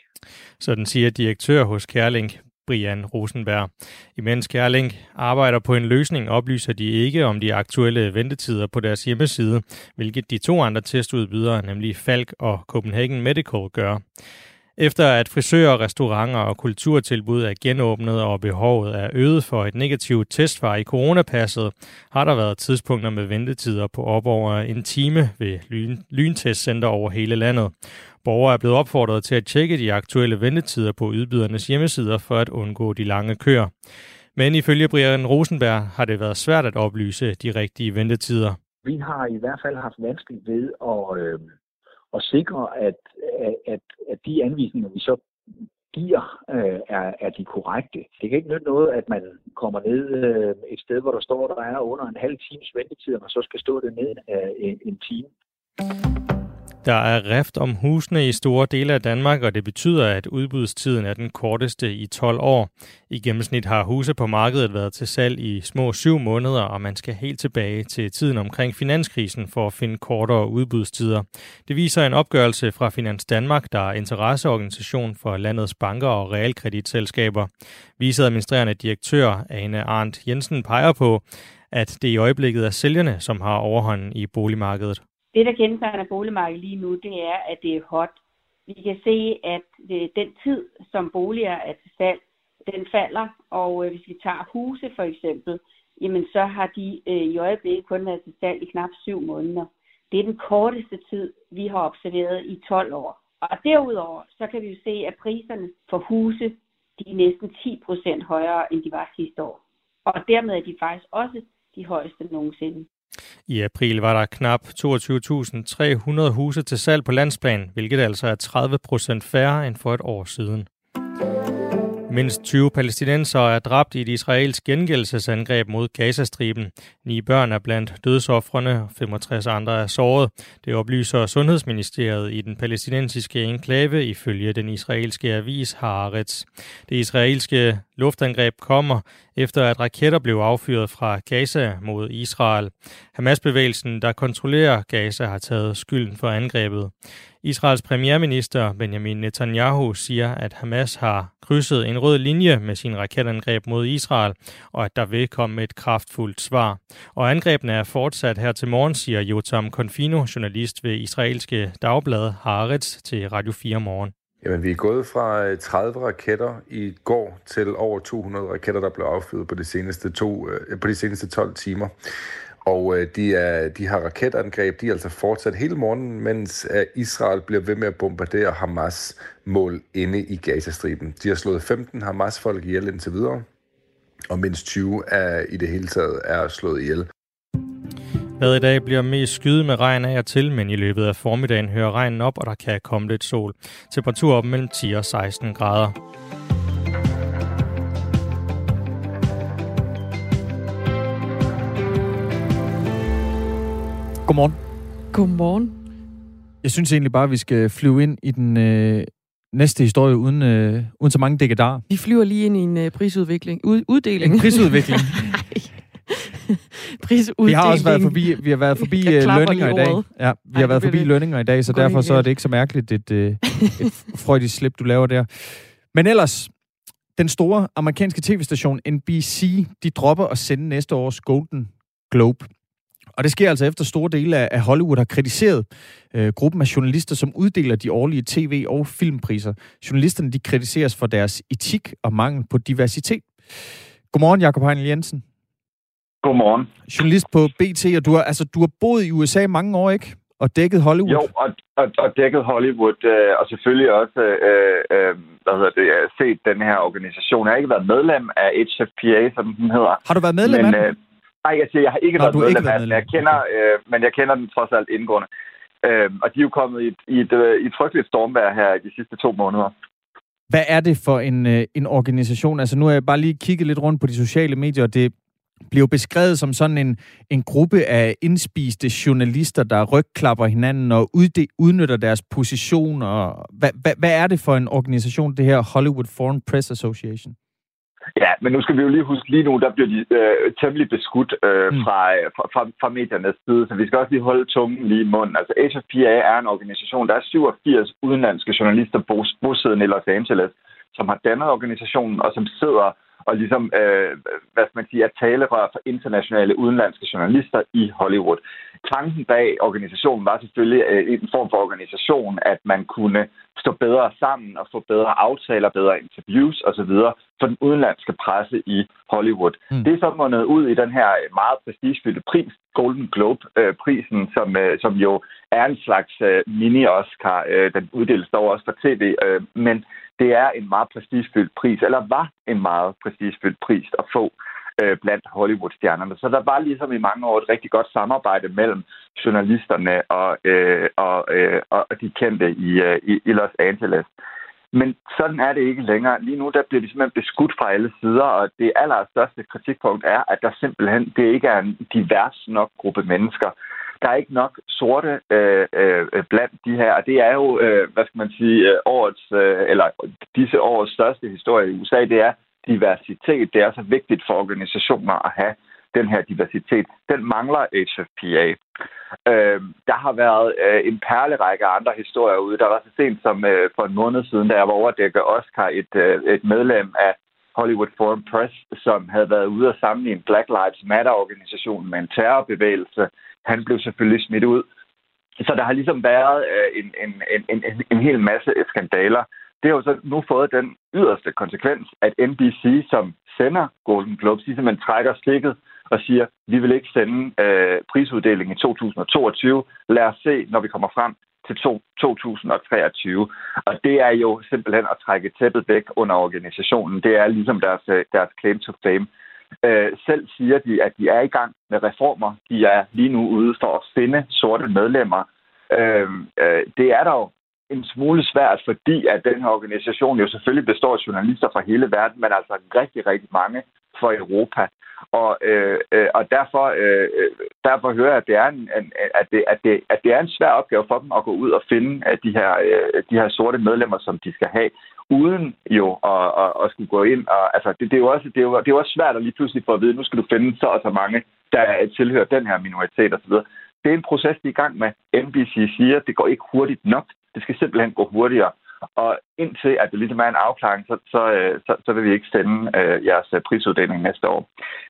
Sådan siger direktør hos Kærling, Brian Rosenberg. Imens Kærling arbejder på en løsning, oplyser de ikke om de aktuelle ventetider på deres hjemmeside, hvilket de to andre testudbydere, nemlig Falk og Copenhagen Medical, gør. Efter at frisører, restauranter og kulturtilbud er genåbnet og behovet er øget for et negativt testvar i coronapasset, har der været tidspunkter med ventetider på op over en time ved lyn, lyntestcenter over hele landet. Borgere er blevet opfordret til at tjekke de aktuelle ventetider på udbydernes hjemmesider for at undgå de lange køer. Men ifølge Brian Rosenberg har det været svært at oplyse de rigtige ventetider. Vi har i hvert fald haft vanskeligt ved at, øh, og sikre, at, at, at de anvisninger, vi så giver, øh, er, er de korrekte. Det kan ikke nytte noget, at man kommer ned øh, et sted, hvor der står, der er under en halv times ventetid, og man så skal stå dernede øh, en, en time. Der er rift om husene i store dele af Danmark, og det betyder, at udbudstiden er den korteste i 12 år. I gennemsnit har huse på markedet været til salg i små syv måneder, og man skal helt tilbage til tiden omkring finanskrisen for at finde kortere udbudstider. Det viser en opgørelse fra Finans Danmark, der er interesseorganisation for landets banker og realkreditselskaber. Viceadministrerende direktør Ane Arndt Jensen peger på, at det i øjeblikket er sælgerne, som har overhånden i boligmarkedet. Det, der kendetegner boligmarkedet lige nu, det er, at det er hot. Vi kan se, at det, den tid, som boliger er til salg, den falder, og øh, hvis vi tager huse for eksempel, jamen så har de øh, i øjeblikket kun været til salg i knap syv måneder. Det er den korteste tid, vi har observeret i 12 år. Og derudover, så kan vi jo se, at priserne for huse, de er næsten 10 procent højere, end de var sidste år. Og dermed er de faktisk også de højeste nogensinde. I april var der knap 22.300 huse til salg på landsplan, hvilket altså er 30 procent færre end for et år siden. Mindst 20 palæstinensere er dræbt i et israelsk gengældelsesangreb mod Gazastriben. Ni børn er blandt dødsoffrene, 65 andre er såret. Det oplyser Sundhedsministeriet i den palæstinensiske enklave ifølge den israelske avis Haaretz. Det israelske luftangreb kommer efter at raketter blev affyret fra Gaza mod Israel. Hamas-bevægelsen, der kontrollerer Gaza, har taget skylden for angrebet. Israels premierminister Benjamin Netanyahu siger, at Hamas har krydset en rød linje med sin raketangreb mod Israel, og at der vil komme et kraftfuldt svar. Og angrebene er fortsat her til morgen, siger Jotam Konfino, journalist ved israelske dagblad Haaretz til Radio 4 Morgen. Jamen, vi er gået fra øh, 30 raketter i går til over 200 raketter, der blev affyret på de seneste, to, øh, på de seneste 12 timer. Og øh, de, er, de har raketangreb, de er altså fortsat hele morgenen, mens Israel bliver ved med at bombardere Hamas mål inde i Gazastriben. De har slået 15 Hamas-folk ihjel indtil videre, og mindst 20 er i det hele taget er slået ihjel. Hvad i dag bliver mest skyet med regn af og til, men i løbet af formiddagen hører regnen op, og der kan komme lidt sol. Temperatur op mellem 10 og 16 grader. Godmorgen. Godmorgen. Jeg synes egentlig bare, at vi skal flyve ind i den øh, næste historie uden, øh, uden så mange dækkedar. Vi flyver lige ind i en øh, prisudvikling. Ud, uddeling. En prisudvikling. prisuddeling. Vi har også været forbi, vi har været forbi øh, lønninger i dag. Ja, vi Ej, har været forbi vi... lønninger i dag, så derfor så er det ikke så mærkeligt et, øh, et freudisk slip, du laver der. Men ellers, den store amerikanske tv-station NBC, de dropper at sende næste års Golden Globe. Og det sker altså efter store dele af Hollywood har kritiseret øh, gruppen af journalister, som uddeler de årlige tv- og filmpriser. Journalisterne de kritiseres for deres etik og mangel på diversitet. Godmorgen, Jakob Heinl Jensen. Godmorgen. Journalist på BT, og du har, altså, du har boet i USA mange år, ikke? Og dækket Hollywood. Jo, og, og, og dækket Hollywood, øh, og selvfølgelig også øh, øh, hvad hedder det, set den her organisation. Jeg har ikke været medlem af HFPA, som den hedder. Har du været medlem men, af øh, Nej, jeg siger, jeg har ikke Nå, været har ikke medlem af været den, jeg kender, øh, men jeg kender den trods alt indgående. Øh, og de er jo kommet i et, i et, øh, i et frygteligt stormvær her de sidste to måneder. Hvad er det for en, øh, en organisation? Altså nu har jeg bare lige kigget lidt rundt på de sociale medier, og det bliver beskrevet som sådan en, en gruppe af indspiste journalister, der rygklapper hinanden og udde, udnytter deres position. Og hvad, hvad, hvad er det for en organisation, det her Hollywood Foreign Press Association? Ja, men nu skal vi jo lige huske, lige nu der bliver de øh, temmelig beskudt øh, mm. fra, fra, fra, fra mediernes side, så vi skal også lige holde tungen lige i munden. Altså HFPA er en organisation, der er 87 udenlandske journalister bos, bosiddende i Los Angeles, som har dannet organisationen og som sidder og ligesom, øh, hvad skal man sige, er talerør for internationale udenlandske journalister i Hollywood. Tanken bag organisationen var selvfølgelig øh, en form for organisation, at man kunne stå bedre sammen og få bedre aftaler, bedre interviews osv. for den udenlandske presse i Hollywood. Mm. Det er så mundet ud i den her meget prestigefyldte pris, Golden Globe-prisen, øh, som, øh, som jo er en slags øh, mini-Oscar. Øh, den uddeles dog også for tv, øh, men det er en meget prestigefyldt pris, eller var en meget prestigefyldt pris at få øh, blandt Hollywood-stjernerne. Så der var ligesom i mange år et rigtig godt samarbejde mellem journalisterne og, øh, og, øh, og de kendte i, øh, i, i Los Angeles. Men sådan er det ikke længere. Lige nu der bliver de simpelthen beskudt fra alle sider, og det allerstørste kritikpunkt er, at der simpelthen det ikke er en divers nok gruppe mennesker. Der er ikke nok sorte øh, øh, blandt de her, og det er jo, øh, hvad skal man sige, øh, årets, øh, eller disse års største historie i USA, det er diversitet. Det er så vigtigt for organisationer at have den her diversitet. Den mangler HFPA. Øh, der har været øh, en perlerække af andre historier ude. Der var så sent som øh, for en måned siden, da jeg var overdækket Oscar, et, øh, et medlem af Hollywood Foreign Press, som havde været ude og sammenligne Black Lives Matter-organisationen med en terrorbevægelse. Han blev selvfølgelig smidt ud. Så der har ligesom været en, en, en, en, en hel masse skandaler. Det har jo så nu fået den yderste konsekvens, at NBC, som sender Golden Globes, de simpelthen trækker stikket og siger, vi vil ikke sende øh, prisuddelingen i 2022. Lad os se, når vi kommer frem til to, 2023. Og det er jo simpelthen at trække tæppet væk under organisationen. Det er ligesom deres, øh, deres claim to fame. Øh, selv siger de, at de er i gang med reformer. De er lige nu ude for at finde sorte medlemmer. Øh, øh, det er dog jo en smule svært, fordi at den her organisation jo selvfølgelig består af journalister fra hele verden, men altså rigtig, rigtig mange for Europa. Og, øh, øh, og derfor, øh, øh derfor hører jeg, at det, er en, at, det, at, det, at det er en svær opgave for dem at gå ud og finde at de, her, øh, de her sorte medlemmer, som de skal have, uden jo at, at, at skulle gå ind. Og, altså, det, det, er jo også, det, er jo, det er jo også svært at lige pludselig få at vide, nu skal du finde så og så mange, der tilhører den her minoritet osv. Det er en proces, de er i gang med. NBC siger, at det går ikke hurtigt nok. Det skal simpelthen gå hurtigere. Og indtil at det ligesom er en afklaring, så, så, øh, så, så vil vi ikke sende øh, jeres øh, prisuddeling næste år.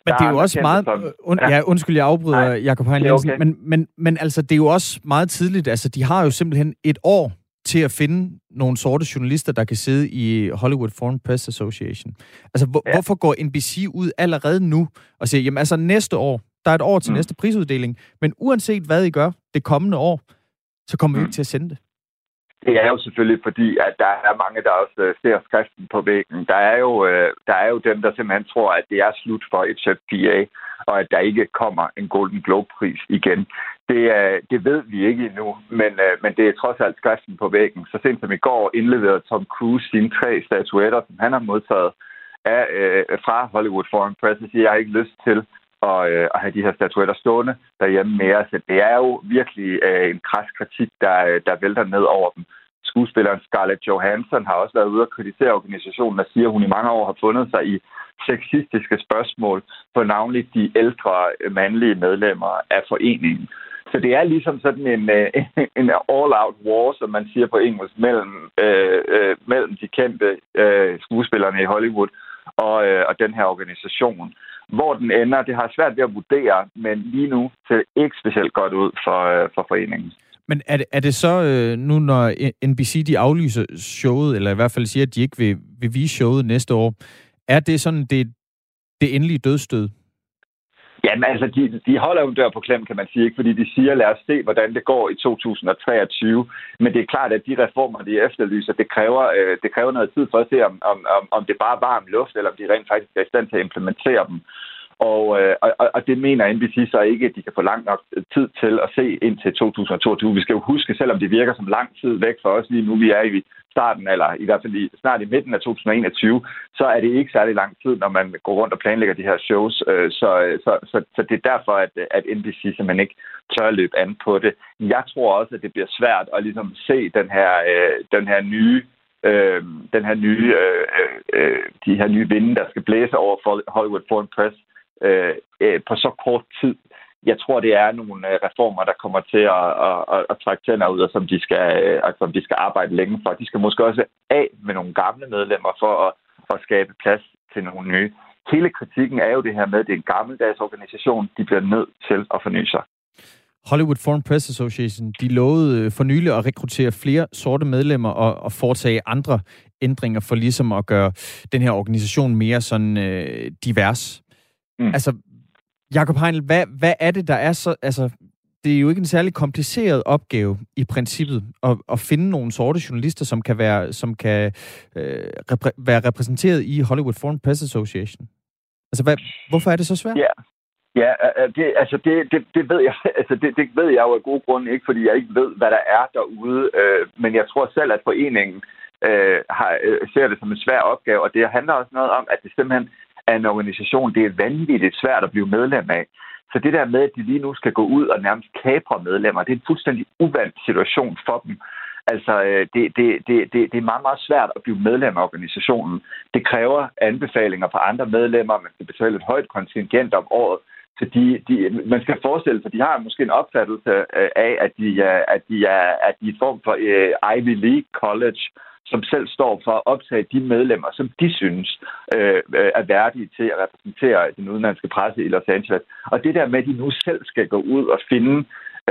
Men det er jo også meget... Som, und, ja, undskyld, jeg afbryder, Jacob Hein. Okay. Men, men, men altså, det er jo også meget tidligt. Altså, de har jo simpelthen et år til at finde nogle sorte journalister, der kan sidde i Hollywood Foreign Press Association. Altså, hvor, ja. hvorfor går NBC ud allerede nu og siger, jamen altså næste år, der er et år til mm. næste prisuddeling, men uanset hvad I gør det kommende år, så kommer mm. vi ikke til at sende det. Det er jo selvfølgelig fordi, at der er mange, der også øh, ser skriften på væggen. Der er, jo, øh, der er jo dem, der simpelthen tror, at det er slut for et ZPA, og at der ikke kommer en Golden Globe-pris igen. Det, øh, det ved vi ikke endnu, men, men det er trods alt skriften på væggen. Så sent som i går indleverede Tom Cruise sine tre statuetter, som han har modtaget af, fra Hollywood Foreign Press, og siger, jeg har ikke lyst til og, øh, at have de her statuetter stående derhjemme mere. Så det er jo virkelig øh, en kras kritik, der, der vælter ned over dem. Skuespilleren Scarlett Johansson har også været ude og kritisere organisationen og siger, at hun i mange år har fundet sig i sexistiske spørgsmål på navnligt de ældre øh, mandlige medlemmer af foreningen. Så det er ligesom sådan en, øh, en all-out war, som man siger på engelsk, mellem, øh, øh, mellem de kendte øh, skuespillerne i Hollywood og, øh, og den her organisation. Hvor den ender, det har svært ved at vurdere, men lige nu ser det ikke specielt godt ud for, øh, for foreningen. Men er det, er det så øh, nu, når NBC de aflyser showet, eller i hvert fald siger, at de ikke vil, vil vise showet næste år, er det sådan det, det endelige dødstød? Jamen altså, de, de holder jo en dør på klem, kan man sige, ikke? fordi de siger, lad os se, hvordan det går i 2023. Men det er klart, at de reformer, de efterlyser, det kræver, øh, det kræver noget tid for at se, om, om, om, om det bare er varm luft, eller om de rent faktisk er i stand til at implementere dem. Og, øh, og, og det mener NBC så ikke, at de kan få lang nok tid til at se ind til 2022. Vi skal jo huske, selvom det virker som lang tid væk for os lige nu, vi er i starten, eller i hvert fald i, snart i midten af 2021, så er det ikke særlig lang tid, når man går rundt og planlægger de her shows. Øh, så, øh, så, så, så det er derfor, at, at NBC simpelthen ikke tør løbe an på det. Jeg tror også, at det bliver svært at ligesom se den her, øh, den her nye øh, den her nye, øh, øh, øh de her nye vinde, der skal blæse over Hollywood Foreign Press øh, øh, på så kort tid. Jeg tror, det er nogle øh, reformer, der kommer til at, at, at, at trække tænder ud, og som de, skal, øh, og som de skal arbejde længe for. De skal måske også af med nogle gamle medlemmer for at, at skabe plads til nogle nye. Hele kritikken er jo det her med, at det er en gammeldags organisation. De bliver nødt til at forny sig. Hollywood Foreign Press Association, de lovede øh, for nylig at rekruttere flere sorte medlemmer og, og foretage andre ændringer for ligesom at gøre den her organisation mere sådan øh, divers. Mm. Altså, Jakob Heinl, hvad, hvad er det, der er så... Altså, det er jo ikke en særlig kompliceret opgave i princippet at, at finde nogle sorte journalister, som kan være, som kan, øh, repre, være repræsenteret i Hollywood Foreign Press Association. Altså, hvad, hvorfor er det så svært? Ja, Ja, det, altså det, det, det ved jeg, altså det, det ved jeg jo af gode grunde ikke, fordi jeg ikke ved, hvad der er derude. Øh, men jeg tror selv, at foreningen øh, har, øh, ser det som en svær opgave, og det handler også noget om, at det simpelthen af en organisation, det er vanvittigt svært at blive medlem af. Så det der med, at de lige nu skal gå ud og nærmest kapre medlemmer, det er en fuldstændig uvandt situation for dem. Altså, øh, det, det, det, det, det er meget, meget svært at blive medlem af organisationen. Det kræver anbefalinger fra andre medlemmer. Man skal betale et højt kontingent om året. Så de, de, man skal forestille sig, at de har måske en opfattelse af, at de, er, at de er, at de er en form for uh, Ivy League College, som selv står for at optage de medlemmer, som de synes øh, øh, er værdige til at repræsentere den udenlandske presse i Los Angeles. Og det der med, at de nu selv skal gå ud og finde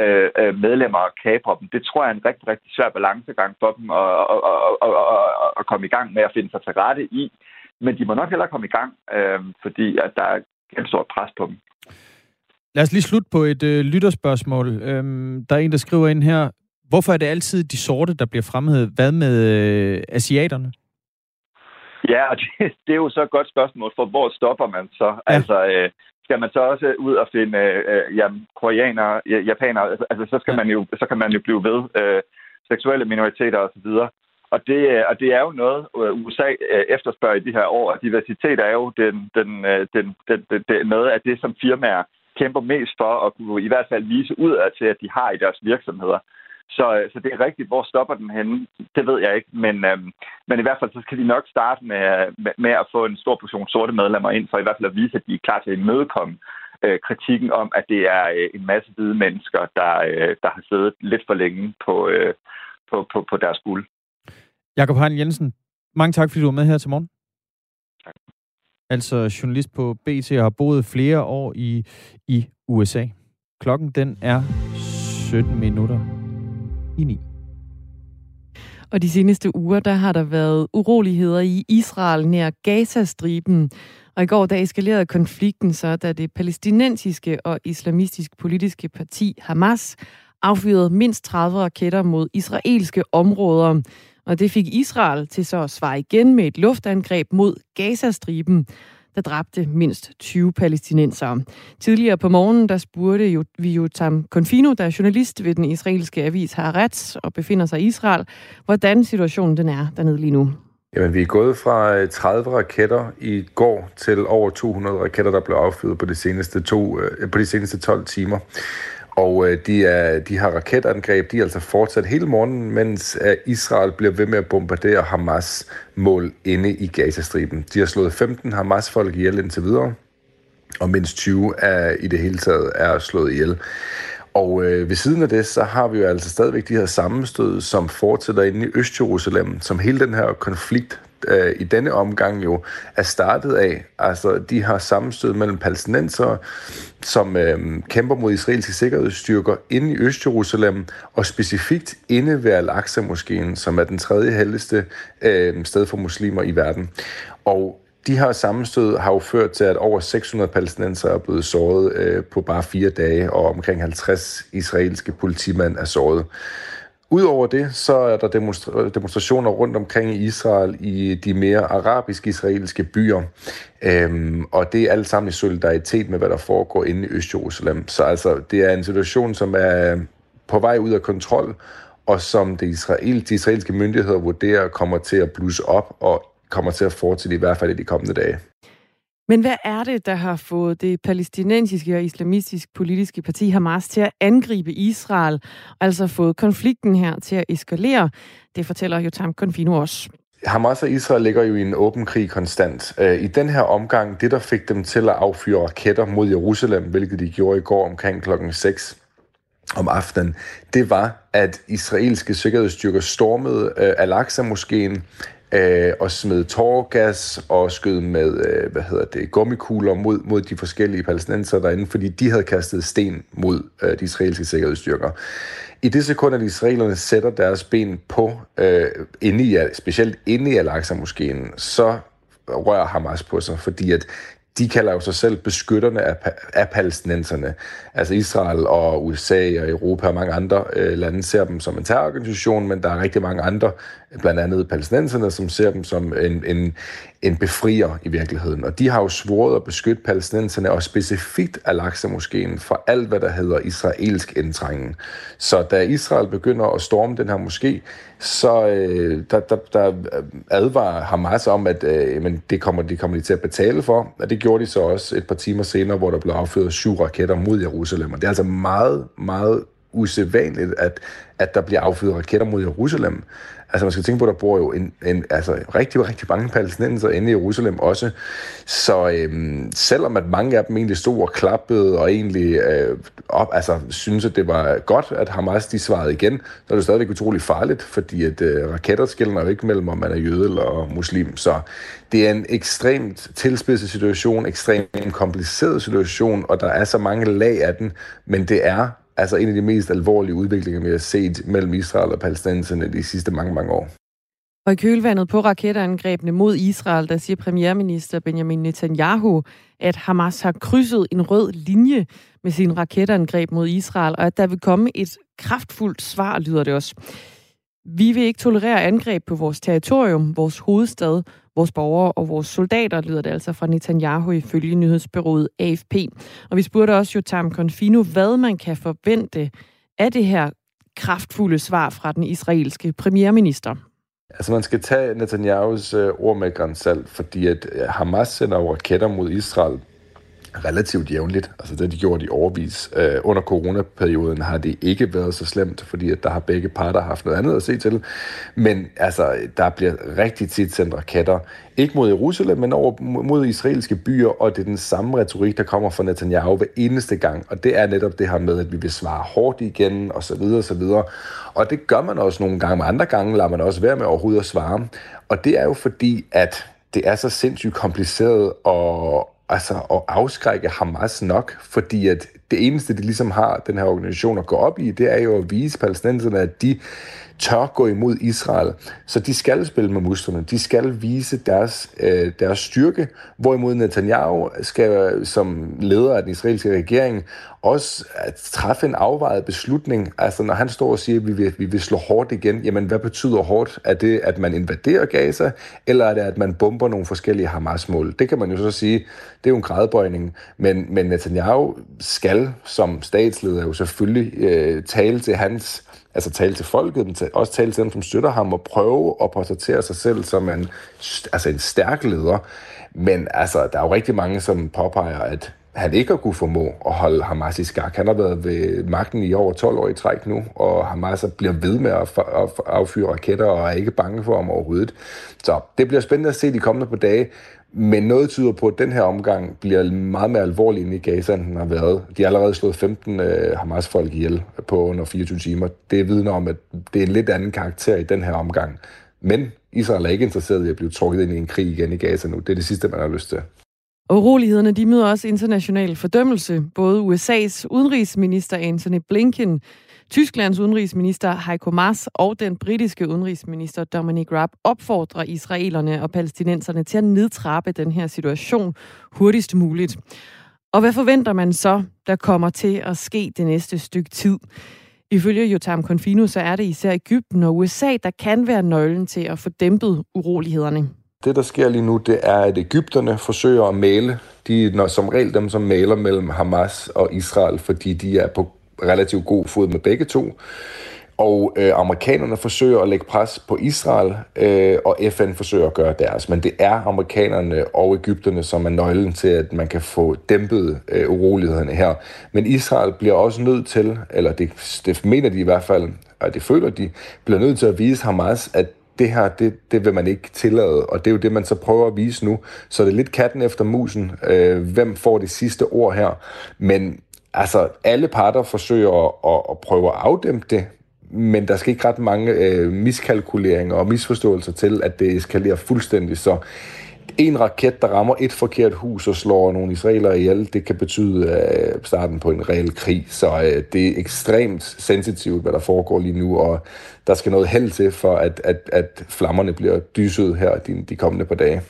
øh, øh medlemmer og kapre dem, det tror jeg er en rigtig, rigtig svær balancegang for dem at, at, at, at, at komme i gang med at finde sig til rette i. Men de må nok heller komme i gang, øh, fordi at der er et stort pres på dem. Lad os lige slutte på et øh, lytterspørgsmål. Øhm, der er en, der skriver ind her, hvorfor er det altid de sorte, der bliver fremhævet? Hvad med øh, asiaterne? Ja, og det, det er jo så et godt spørgsmål, for hvor stopper man så? Ja. Altså, øh, skal man så også ud og finde øh, ja, koreanere, japanere? Altså, altså, så, skal ja. man jo, så kan man jo blive ved øh, seksuelle minoriteter osv. Og det, øh, og det er jo noget, øh, USA øh, efterspørger i de her år. Diversitet er jo den, den, den, den, den, den, noget af det, som firmaer kæmper mest for at kunne i hvert fald vise ud af til, at de har i deres virksomheder. Så, så det er rigtigt. Hvor stopper den henne? Det ved jeg ikke. Men, øhm, men i hvert fald så skal de nok starte med, med, med at få en stor portion sorte medlemmer ind, for i hvert fald at vise, at de er klar til at imødekomme øh, kritikken om, at det er øh, en masse hvide mennesker, der, øh, der har siddet lidt for længe på, øh, på, på, på deres guld. Jakob Hein Jensen, mange tak, fordi du var med her til morgen altså journalist på BT og har boet flere år i, i USA. Klokken den er 17 minutter i Og de seneste uger, der har der været uroligheder i Israel nær Gazastriben. Og i går der eskalerede konflikten så, da det palæstinensiske og islamistiske politiske parti Hamas affyrede mindst 30 raketter mod israelske områder. Og det fik Israel til så at svare igen med et luftangreb mod Gazastriben, der dræbte mindst 20 palæstinensere. Tidligere på morgenen, der spurgte jo, vi jo Tam Konfino, der er journalist ved den israelske avis Haaretz og befinder sig i Israel, hvordan situationen den er dernede lige nu. Jamen, vi er gået fra øh, 30 raketter i går til over 200 raketter, der blev affyret på de seneste, to, øh, på de seneste 12 timer. Og øh, de, er, de har raketangreb, de er altså fortsat hele morgenen, mens øh, Israel bliver ved med at bombardere Hamas mål inde i Gazastriben. De har slået 15 Hamas-folk ihjel indtil videre, og mindst 20 er i det hele taget er slået ihjel. Og øh, ved siden af det, så har vi jo altså stadigvæk de her sammenstød, som fortsætter inde i Øst-Jerusalem, som hele den her konflikt, øh, i denne omgang jo er startet af. Altså, de har sammenstød mellem palæstinensere, som øh, kæmper mod israelske sikkerhedsstyrker inde i Øst-Jerusalem, og specifikt inde ved Al-Aqsa-moskeen, som er den tredje heldigste øh, sted for muslimer i verden. Og de her sammenstød har jo ført til, at over 600 palæstinenser er blevet såret øh, på bare fire dage, og omkring 50 israelske politimænd er såret. Udover det, så er der demonstra- demonstrationer rundt omkring i Israel i de mere arabisk-israelske byer. Øhm, og det er alt sammen i solidaritet med, hvad der foregår inde i Øst-Jerusalem. Så altså, det er en situation, som er på vej ud af kontrol, og som det israel, de israelske myndigheder vurderer kommer til at blusse op og kommer til at fortsætte i hvert fald i de kommende dage. Men hvad er det, der har fået det palæstinensiske og islamistiske politiske parti Hamas til at angribe Israel, altså fået konflikten her til at eskalere? Det fortæller Jotam Konfino også. Hamas og Israel ligger jo i en åben krig konstant. Øh, I den her omgang, det der fik dem til at affyre raketter mod Jerusalem, hvilket de gjorde i går omkring klokken 6 om aftenen, det var, at israelske sikkerhedsstyrker stormede øh, Al-Aqsa-moskeen, øh, og smed tårgas og skød med, øh, hvad hedder det, gummikugler mod, mod de forskellige palæstinenser derinde, fordi de havde kastet sten mod øh, de israelske sikkerhedsstyrker. I det sekund, at israelerne sætter deres ben på, øh, inde i, specielt inde i Al-Aqsa-moskeen, så rører Hamas på sig, fordi at de kalder jo sig selv beskytterne af, af palæstinenserne. Altså Israel og USA og Europa og mange andre øh, lande ser dem som en terrororganisation, men der er rigtig mange andre, blandt andet palæstinenserne, som ser dem som en, en, en befrier i virkeligheden. Og de har jo svoret at beskytte palæstinenserne og specifikt Al-Aqsa-moskeen for alt, hvad der hedder israelsk indtrængen. Så da Israel begynder at storme den her moské, så øh, der, der, der øh, advarer Hamas om, at øh, men det kommer, de kommer de til at betale for. Og det gjorde de så også et par timer senere, hvor der blev affyret syv raketter mod Jerusalem. Og det er altså meget, meget usædvanligt, at, at der bliver affyret raketter mod Jerusalem. Altså man skal tænke på, at der bor jo en, en, altså, rigtig, rigtig mange palæstinenser inde i Jerusalem også. Så øhm, selvom at mange af dem egentlig stod og klappede og egentlig øh, op, altså, synes, at det var godt, at Hamas de svarede igen, så er det stadigvæk utrolig farligt, fordi at øh, raketter skiller jo ikke mellem, om man er jøde eller muslim. Så det er en ekstremt tilspidset situation, ekstremt kompliceret situation, og der er så mange lag af den, men det er altså en af de mest alvorlige udviklinger, vi har set mellem Israel og palæstinenserne de sidste mange, mange år. Og i kølvandet på raketangrebene mod Israel, der siger premierminister Benjamin Netanyahu, at Hamas har krydset en rød linje med sin raketangreb mod Israel, og at der vil komme et kraftfuldt svar, lyder det også. Vi vil ikke tolerere angreb på vores territorium, vores hovedstad, vores borgere og vores soldater, lyder det altså fra Netanyahu ifølge nyhedsbyrået AFP. Og vi spurgte også Jotam Konfino, hvad man kan forvente af det her kraftfulde svar fra den israelske premierminister. Altså man skal tage Netanyahus øh, ord med grænsalt, fordi at øh, Hamas sender jo raketter mod Israel relativt jævnligt. Altså det har de gjort i overvis. Øh, under coronaperioden har det ikke været så slemt, fordi at der har begge parter haft noget andet at se til. Men altså, der bliver rigtig tit sendt raketter. Ikke mod Jerusalem, men over mod israelske byer, og det er den samme retorik, der kommer fra Netanyahu hver eneste gang. Og det er netop det her med, at vi vil svare hårdt igen, og så videre, og så videre. Og det gør man også nogle gange, men andre gange lader man også være med overhovedet at svare. Og det er jo fordi, at det er så sindssygt kompliceret at, altså at afskrække Hamas nok, fordi at det eneste, de ligesom har, den her organisation at gå op i, det er jo at vise palæstinenserne, at de tør gå imod Israel. Så de skal spille med musklerne. De skal vise deres, øh, deres styrke, hvorimod Netanyahu skal som leder af den israelske regering også at træffe en afvejet beslutning. Altså når han står og siger, at vi vil, vi vil slå hårdt igen, jamen hvad betyder hårdt? Er det, at man invaderer Gaza, eller er det, at man bomber nogle forskellige Hamas-mål? Det kan man jo så sige, det er jo en gradbøjning. Men, men Netanyahu skal som statsleder jo selvfølgelig øh, tale til hans altså tale til folket, men også tale til dem, som støtter ham, og prøve at portrættere sig selv som en, altså en stærk leder. Men altså, der er jo rigtig mange, som påpeger, at han ikke har kunne formå at holde Hamas i skak. Han har været ved magten i over 12 år i træk nu, og Hamas bliver ved med at affyre raketter og er ikke bange for ham overhovedet. Så det bliver spændende at se de kommende på dage, men noget tyder på, at den her omgang bliver meget mere alvorlig end i Gaza, end den har været. De har allerede slået 15 øh, Hamas-folk ihjel på under 24 timer. Det vidner om, at det er en lidt anden karakter i den her omgang. Men Israel er ikke interesseret i at blive trukket ind i en krig igen i Gaza nu. Det er det sidste, man har lyst til. Urolighederne de møder også international fordømmelse. Både USA's udenrigsminister Anthony Blinken, Tysklands udenrigsminister Heiko Maas og den britiske udenrigsminister Dominic Raab opfordrer israelerne og palæstinenserne til at nedtrappe den her situation hurtigst muligt. Og hvad forventer man så, der kommer til at ske det næste stykke tid? Ifølge Jotam Confino, så er det især Ægypten og USA, der kan være nøglen til at få dæmpet urolighederne. Det, der sker lige nu, det er, at Ægypterne forsøger at male. De er som regel dem, som maler mellem Hamas og Israel, fordi de er på relativt god fod med begge to. Og øh, amerikanerne forsøger at lægge pres på Israel, øh, og FN forsøger at gøre deres. Men det er amerikanerne og Ægypterne, som er nøglen til, at man kan få dæmpet øh, urolighederne her. Men Israel bliver også nødt til, eller det, det mener de i hvert fald, og det føler de, bliver nødt til at vise Hamas, at det her, det, det vil man ikke tillade, og det er jo det, man så prøver at vise nu. Så det er lidt katten efter musen. Øh, hvem får det sidste ord her? Men altså, alle parter forsøger at, at, at prøve at afdæmpe det, men der skal ikke ret mange øh, miskalkuleringer og misforståelser til, at det eskalerer fuldstændig. Så en raket, der rammer et forkert hus og slår nogle israelere ihjel, det kan betyde øh, starten på en reel krig. Så øh, det er ekstremt sensitivt, hvad der foregår lige nu, og der skal noget held til for, at, at, at flammerne bliver dyset her de, de kommende par dage.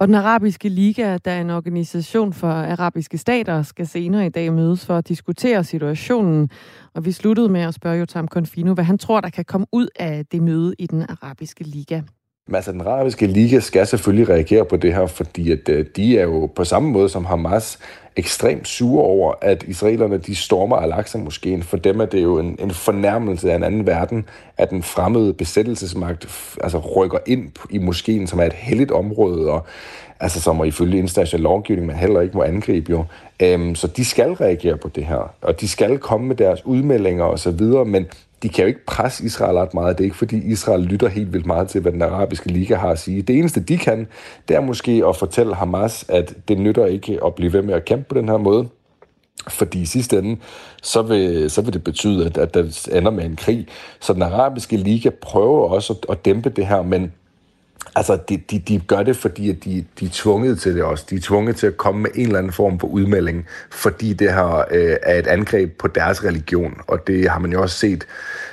Og den arabiske liga, der er en organisation for arabiske stater, skal senere i dag mødes for at diskutere situationen. Og vi sluttede med at spørge Jotam Konfino, hvad han tror, der kan komme ud af det møde i den arabiske liga. Men altså, den arabiske liga skal selvfølgelig reagere på det her, fordi at, øh, de er jo på samme måde som Hamas ekstremt sure over, at israelerne de stormer Al-Aqsa-moskeen. For dem er det jo en, en fornærmelse af en anden verden, at den fremmede besættelsesmagt altså, rykker ind i moskeen, som er et helligt område, og altså, som ifølge international lovgivning man heller ikke må angribe jo. Øhm, så de skal reagere på det her, og de skal komme med deres udmeldinger osv., men de kan jo ikke presse Israel ret meget. Det er ikke, fordi Israel lytter helt vildt meget til, hvad den arabiske liga har at sige. Det eneste, de kan, det er måske at fortælle Hamas, at det nytter ikke at blive ved med at kæmpe på den her måde. Fordi i sidste ende, så vil, så vil det betyde, at, at der ender med en krig. Så den arabiske liga prøver også at, at dæmpe det her, men Altså, de, de, de gør det, fordi de, de er tvunget til det også. De er tvunget til at komme med en eller anden form for udmelding, fordi det her øh, er et angreb på deres religion. Og det har man jo også set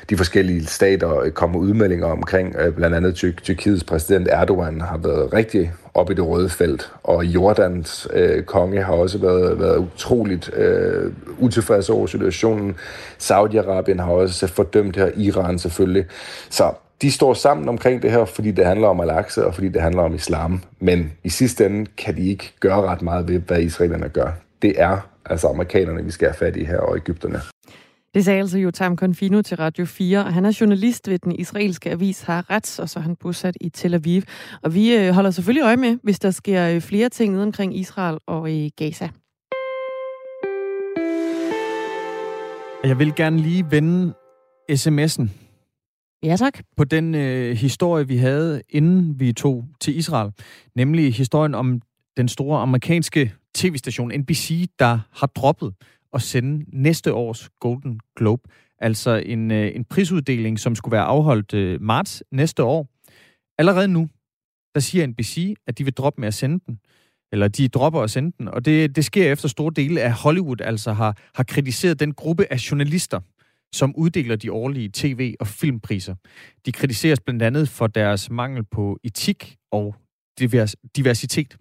de forskellige stater øh, komme udmeldinger omkring. Øh, blandt andet Tyr- Tyrkiets præsident Erdogan har været rigtig op i det røde felt, og Jordans øh, konge har også været, været utroligt øh, utilfreds over situationen. Saudi-Arabien har også fordømt her, Iran selvfølgelig. Så de står sammen omkring det her, fordi det handler om al og fordi det handler om islam. Men i sidste ende kan de ikke gøre ret meget ved, hvad israelerne gør. Det er altså amerikanerne, vi skal have fat i her, og Ægypterne. Det sagde altså Jotam Confino til Radio 4, og han er journalist ved den israelske avis Haaretz, og så er han bosat i Tel Aviv. Og vi øh, holder selvfølgelig øje med, hvis der sker øh, flere ting nede omkring Israel og i Gaza. Jeg vil gerne lige vende sms'en Ja, tak. På den øh, historie, vi havde, inden vi tog til Israel. Nemlig historien om den store amerikanske tv-station NBC, der har droppet at sende næste års Golden Globe. Altså en, øh, en prisuddeling, som skulle være afholdt øh, marts næste år. Allerede nu, der siger NBC, at de vil droppe med at sende den. Eller de dropper at sende den. Og det, det sker efter store dele af Hollywood, altså har, har kritiseret den gruppe af journalister, som uddeler de årlige tv- og filmpriser. De kritiseres blandt andet for deres mangel på etik og diversitet.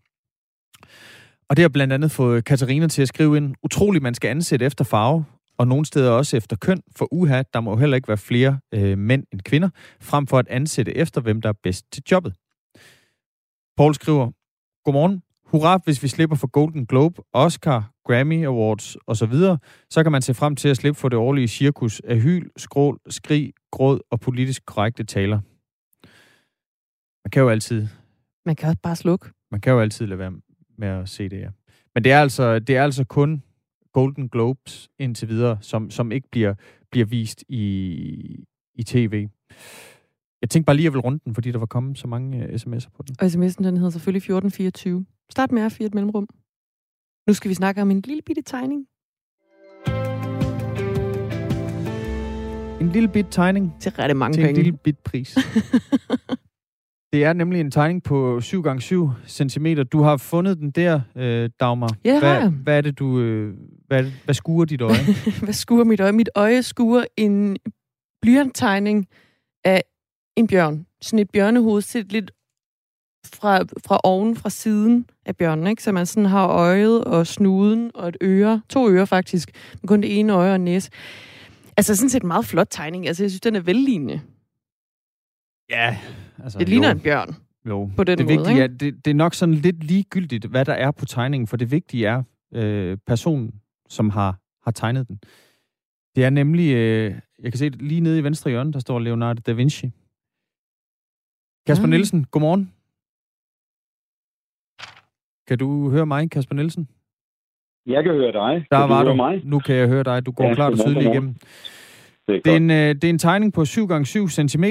Og det har blandt andet fået Katarina til at skrive ind, utrolig man skal ansætte efter farve, og nogle steder også efter køn, for uha, der må heller ikke være flere øh, mænd end kvinder, frem for at ansætte efter, hvem der er bedst til jobbet. Paul skriver, Godmorgen. Hurra, hvis vi slipper for Golden Globe, Oscar, Grammy Awards osv., så, så kan man se frem til at slippe for det årlige cirkus af hyl, skrål, skrig, gråd og politisk korrekte taler. Man kan jo altid... Man kan også bare slukke. Man kan jo altid lade være med at se det, ja. Men det er altså, det er altså kun Golden Globes indtil videre, som, som ikke bliver, bliver vist i, i tv. Jeg tænkte bare lige, at jeg vil runde den, fordi der var kommet så mange uh, sms'er på den. Og sms'en, den hedder selvfølgelig 1424. Start med R4 et mellemrum. Nu skal vi snakke om en lille bitte tegning. En lille bit tegning. Til ret mange til penge. en lille bit pris. det er nemlig en tegning på 7 x 7 cm. Du har fundet den der, øh, Dagmar. Ja, hvad, hvad er det, du... Øh, hvad, hvad skuer dit øje? Hvad skuer mit øje? Mit øje skuer en blyanttegning af en bjørn. Sådan et bjørnehoved set lidt fra, fra oven, fra siden af bjørnen, ikke? Så man sådan har øjet og snuden og et øre. To ører faktisk, men kun det ene øje og næse. Altså sådan set en meget flot tegning. Altså jeg synes, den er vellignende. Ja, altså... Det ligner jo. en bjørn. Jo, på den det måde, vigtige er, det, det er nok sådan lidt ligegyldigt, hvad der er på tegningen, for det vigtige er øh, personen, som har, har tegnet den. Det er nemlig, øh, jeg kan se lige nede i venstre hjørne, der står Leonardo da Vinci. Kasper Ah. Nielsen, godmorgen. Kan du høre mig, Kasper Nielsen? Jeg kan høre dig. Der Kan var høre du. mig? Nu kan jeg høre dig. Du går Ja, klart og tydeligt igennem. Det er Det er, en, øh, det er en tegning på 7 gange 7 cm,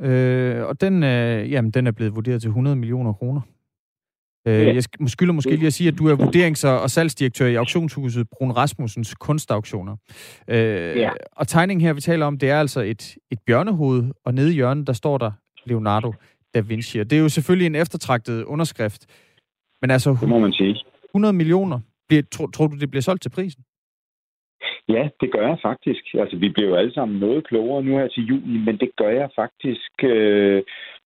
øh, og den, øh, jamen, den er blevet vurderet til 100 millioner kroner. Øh, Ja. jeg sk- skylder måske lige at sige, at du er vurderings- og og salgsdirektør i auktionshuset Brun Rasmussens kunstauktioner. Øh, Ja. Og tegningen her, vi taler om, det er altså et, et bjørnehoved, og nede i hjørnet, der står der Leonardo da Vinci. Og det er jo selvfølgelig en eftertragtet underskrift. Men altså, Det må man sige. 100 millioner, bliver, tror, tror du, det bliver solgt til prisen? Ja, det gør jeg faktisk. Altså, vi bliver jo alle sammen noget klogere nu her til juni, men det gør jeg faktisk. Øh,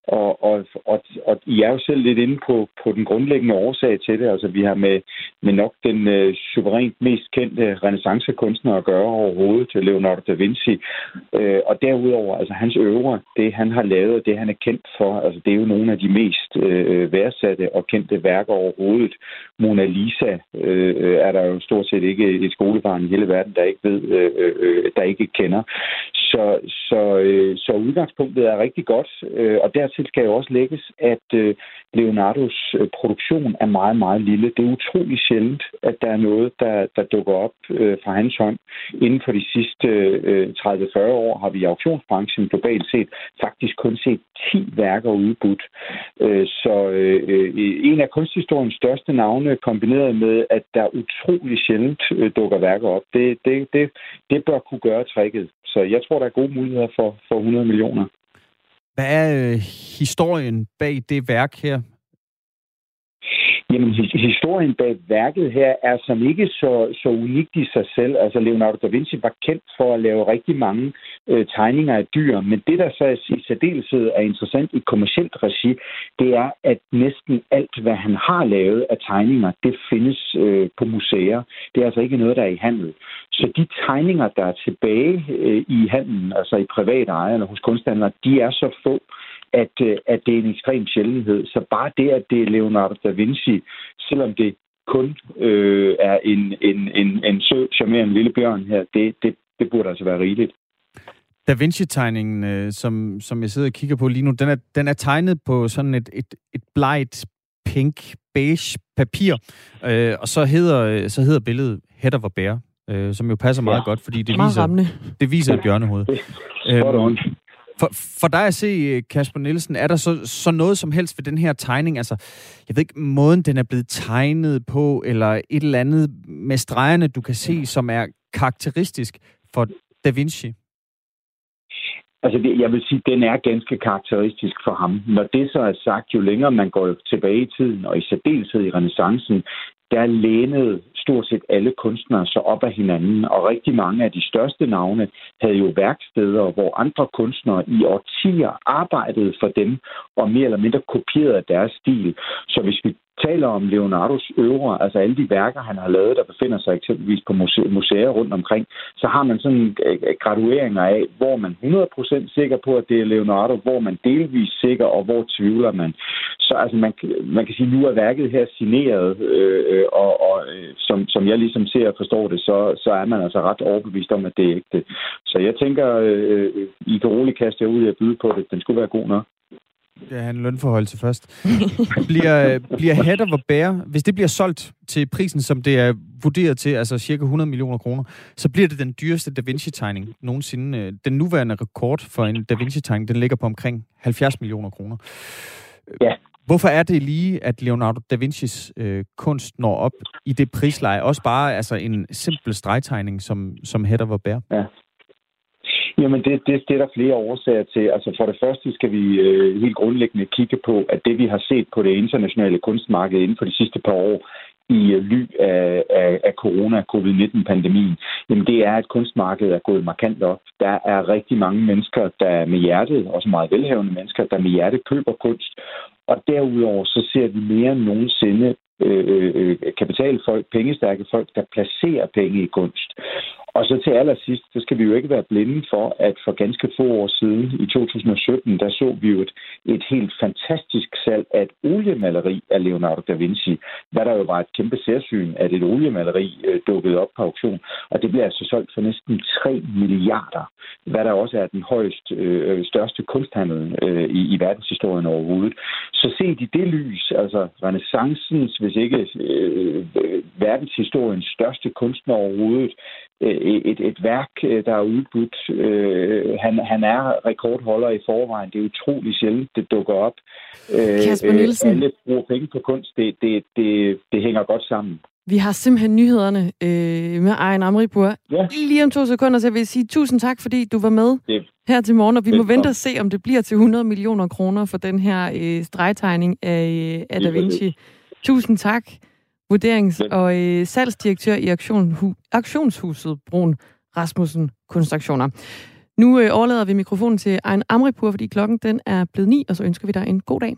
og, og, og, og I er jo selv lidt inde på, på den grundlæggende årsag til det. Altså, vi har med, med nok den øh, suverænt mest kendte renaissancekunstner at gøre overhovedet, til Leonardo da Vinci. Øh, og derudover, altså hans øvre, det han har lavet, det han er kendt for, altså det er jo nogle af de mest øh, værdsatte og kendte værker overhovedet. Mona Lisa øh, er der jo stort set ikke et skolebarn i hele verden, der ikke ved, øh, øh, øh der ikke kender. Så, så, øh, så udgangspunktet er rigtig godt, øh, og dertil skal jo også lægges, at øh, Leonardos øh, produktion er meget, meget lille. Det er utrolig sjældent, at der er noget, der, der dukker op øh, fra hans hånd. Inden for de sidste øh, 30-40 år har vi i auktionsbranchen globalt set faktisk kun set 10 værker udbudt. Øh, så øh, øh, en af kunsthistoriens største navne kombineret med, at der utrolig sjældent øh, dukker værker op, det, det, det, det bør kunne gøre tricket. Så jeg tror, der er gode muligheder for, for 100 millioner. Hvad er øh, historien bag det værk her? Jamen, historien bag værket her er som ikke så, så unikt i sig selv. Altså, Leonardo da Vinci var kendt for at lave rigtig mange øh, tegninger af dyr, men det, der så i særdeleshed er interessant i kommersielt regi, det er, at næsten alt, hvad han har lavet af tegninger, det findes øh, på museer. Det er altså ikke noget, der er i handel. Så de tegninger, der er tilbage øh, i handelen, altså i privat eje eller hos kunsthandlere, de er så få, øh, at det er en ekstrem sjældenhed. Så bare det, at det er Leonardo da Vinci, selvom det kun øh, er en, en, en, en sød, charmerende lille bjørn her, det, det, det burde altså være rigeligt. Da Vinci-tegningen, øh, som, som jeg sidder og kigger på lige nu, den er, den er tegnet på sådan et, et, et blegt, pink, beige papir. Øh, og så hedder, øh, så hedder billedet Head of a Bear, øh, som jo passer meget Ja. godt, fordi det Meget viser, det viser et bjørnehoved. On for, for dig at se, øh, Kasper Nielsen, er der så, så noget som helst ved den her tegning? Altså, jeg ved ikke, måden den er blevet tegnet på, eller et eller andet med stregerne, du kan se, som er karakteristisk for Da Vinci? Altså, det, jeg vil sige, den er ganske karakteristisk for ham. Når det så er sagt, jo længere man går tilbage i tiden, og i særdeleshed i renaissancen, der lænede stort set alle kunstnere så op af hinanden, og rigtig mange af de største navne havde jo værksteder, hvor andre kunstnere i årtier arbejdede for dem, og mere eller mindre kopierede deres stil. Så hvis vi taler om Leonardos øvre, altså alle de værker, han har lavet, der befinder sig eksempelvis på muse- museer rundt omkring, så har man sådan øh, øh, gradueringer af, hvor man 100% sikker på, at det er Leonardo, hvor man delvis sikker, og hvor tvivler man. Så altså, man, man kan sige, nu er værket her signeret, øh, øh og, og som, som jeg ligesom ser og forstår det, så, så er man altså ret overbevist om, at det er ægte. Så jeg tænker, øh, øh, I kan roligt kaste jer ud og byde på det. Den skulle være god nok. Det er en lønforhold til først. bliver, bliver Head of a Bear, hvis det bliver solgt til prisen, som det er vurderet til, altså cirka 100 millioner kroner, så bliver det den dyreste Da Vinci-tegning nogensinde. Øh, Den nuværende rekord for en Da Vinci-tegning, den ligger på omkring 70 millioner kroner. Ja. Hvorfor er det lige, at Leonardo da Vincis øh, kunst når op i det prisleje? Også bare altså en simpel stregtegning som, som of a Bear. Ja. Jamen, det, det, det er der flere årsager til. Altså, for det første skal vi øh, helt grundlæggende kigge på, at det, vi har set på det internationale kunstmarked inden for de sidste par år, i øh, ly af, af, af corona, covid-19-pandemien, jamen det er, at kunstmarkedet er gået markant op. Der er rigtig mange mennesker, der med hjertet, også meget velhavende mennesker, der med hjertet køber kunst. Og derudover så ser vi mere end nogensinde Øh, øh, kapitalfolk, pengestærke folk, der placerer penge i kunst. Og så til allersidst, så skal vi jo ikke være blinde for, at for ganske få år siden, i 2017, der så vi jo et, et helt fantastisk salg af et oliemaleri af Leonardo da Vinci, hvad der jo var et kæmpe særsyn, at et oliemaleri øh, dukkede op på auktion. Og det blev altså solgt for næsten 3 milliarder, hvad der også er den højst øh, største kunsthandel øh, i, i verdenshistorien overhovedet. Så set i det lys, altså renaissancens, hvis ikke øh, verdenshistoriens største kunstner overhovedet, øh, et, et værk, øh, der er udbudt. Øh, han, han er rekordholder i forvejen. Det er utrolig sjældent, det dukker op. Kasper Nielsen. Alle bruger penge på kunst. Det, det, det, det hænger godt sammen. Vi har simpelthen nyhederne øh, med Ejn Amripur. Ja. Lige om to sekunder, så jeg vil sige tusind tak, fordi du var med det, her til morgen. Og vi må Velkommen. vente og se, om det bliver til 100 millioner kroner for den her øh, stregtegning af, øh, af Da Vinci. Tusind tak, vurderings- og øh, salgsdirektør i auktionhu- auktionshuset Brun Rasmussen Kunstaktioner. Nu øh, overlader vi mikrofonen til Ejn Amripur, fordi klokken den er blevet ni, og så ønsker vi dig en god dag.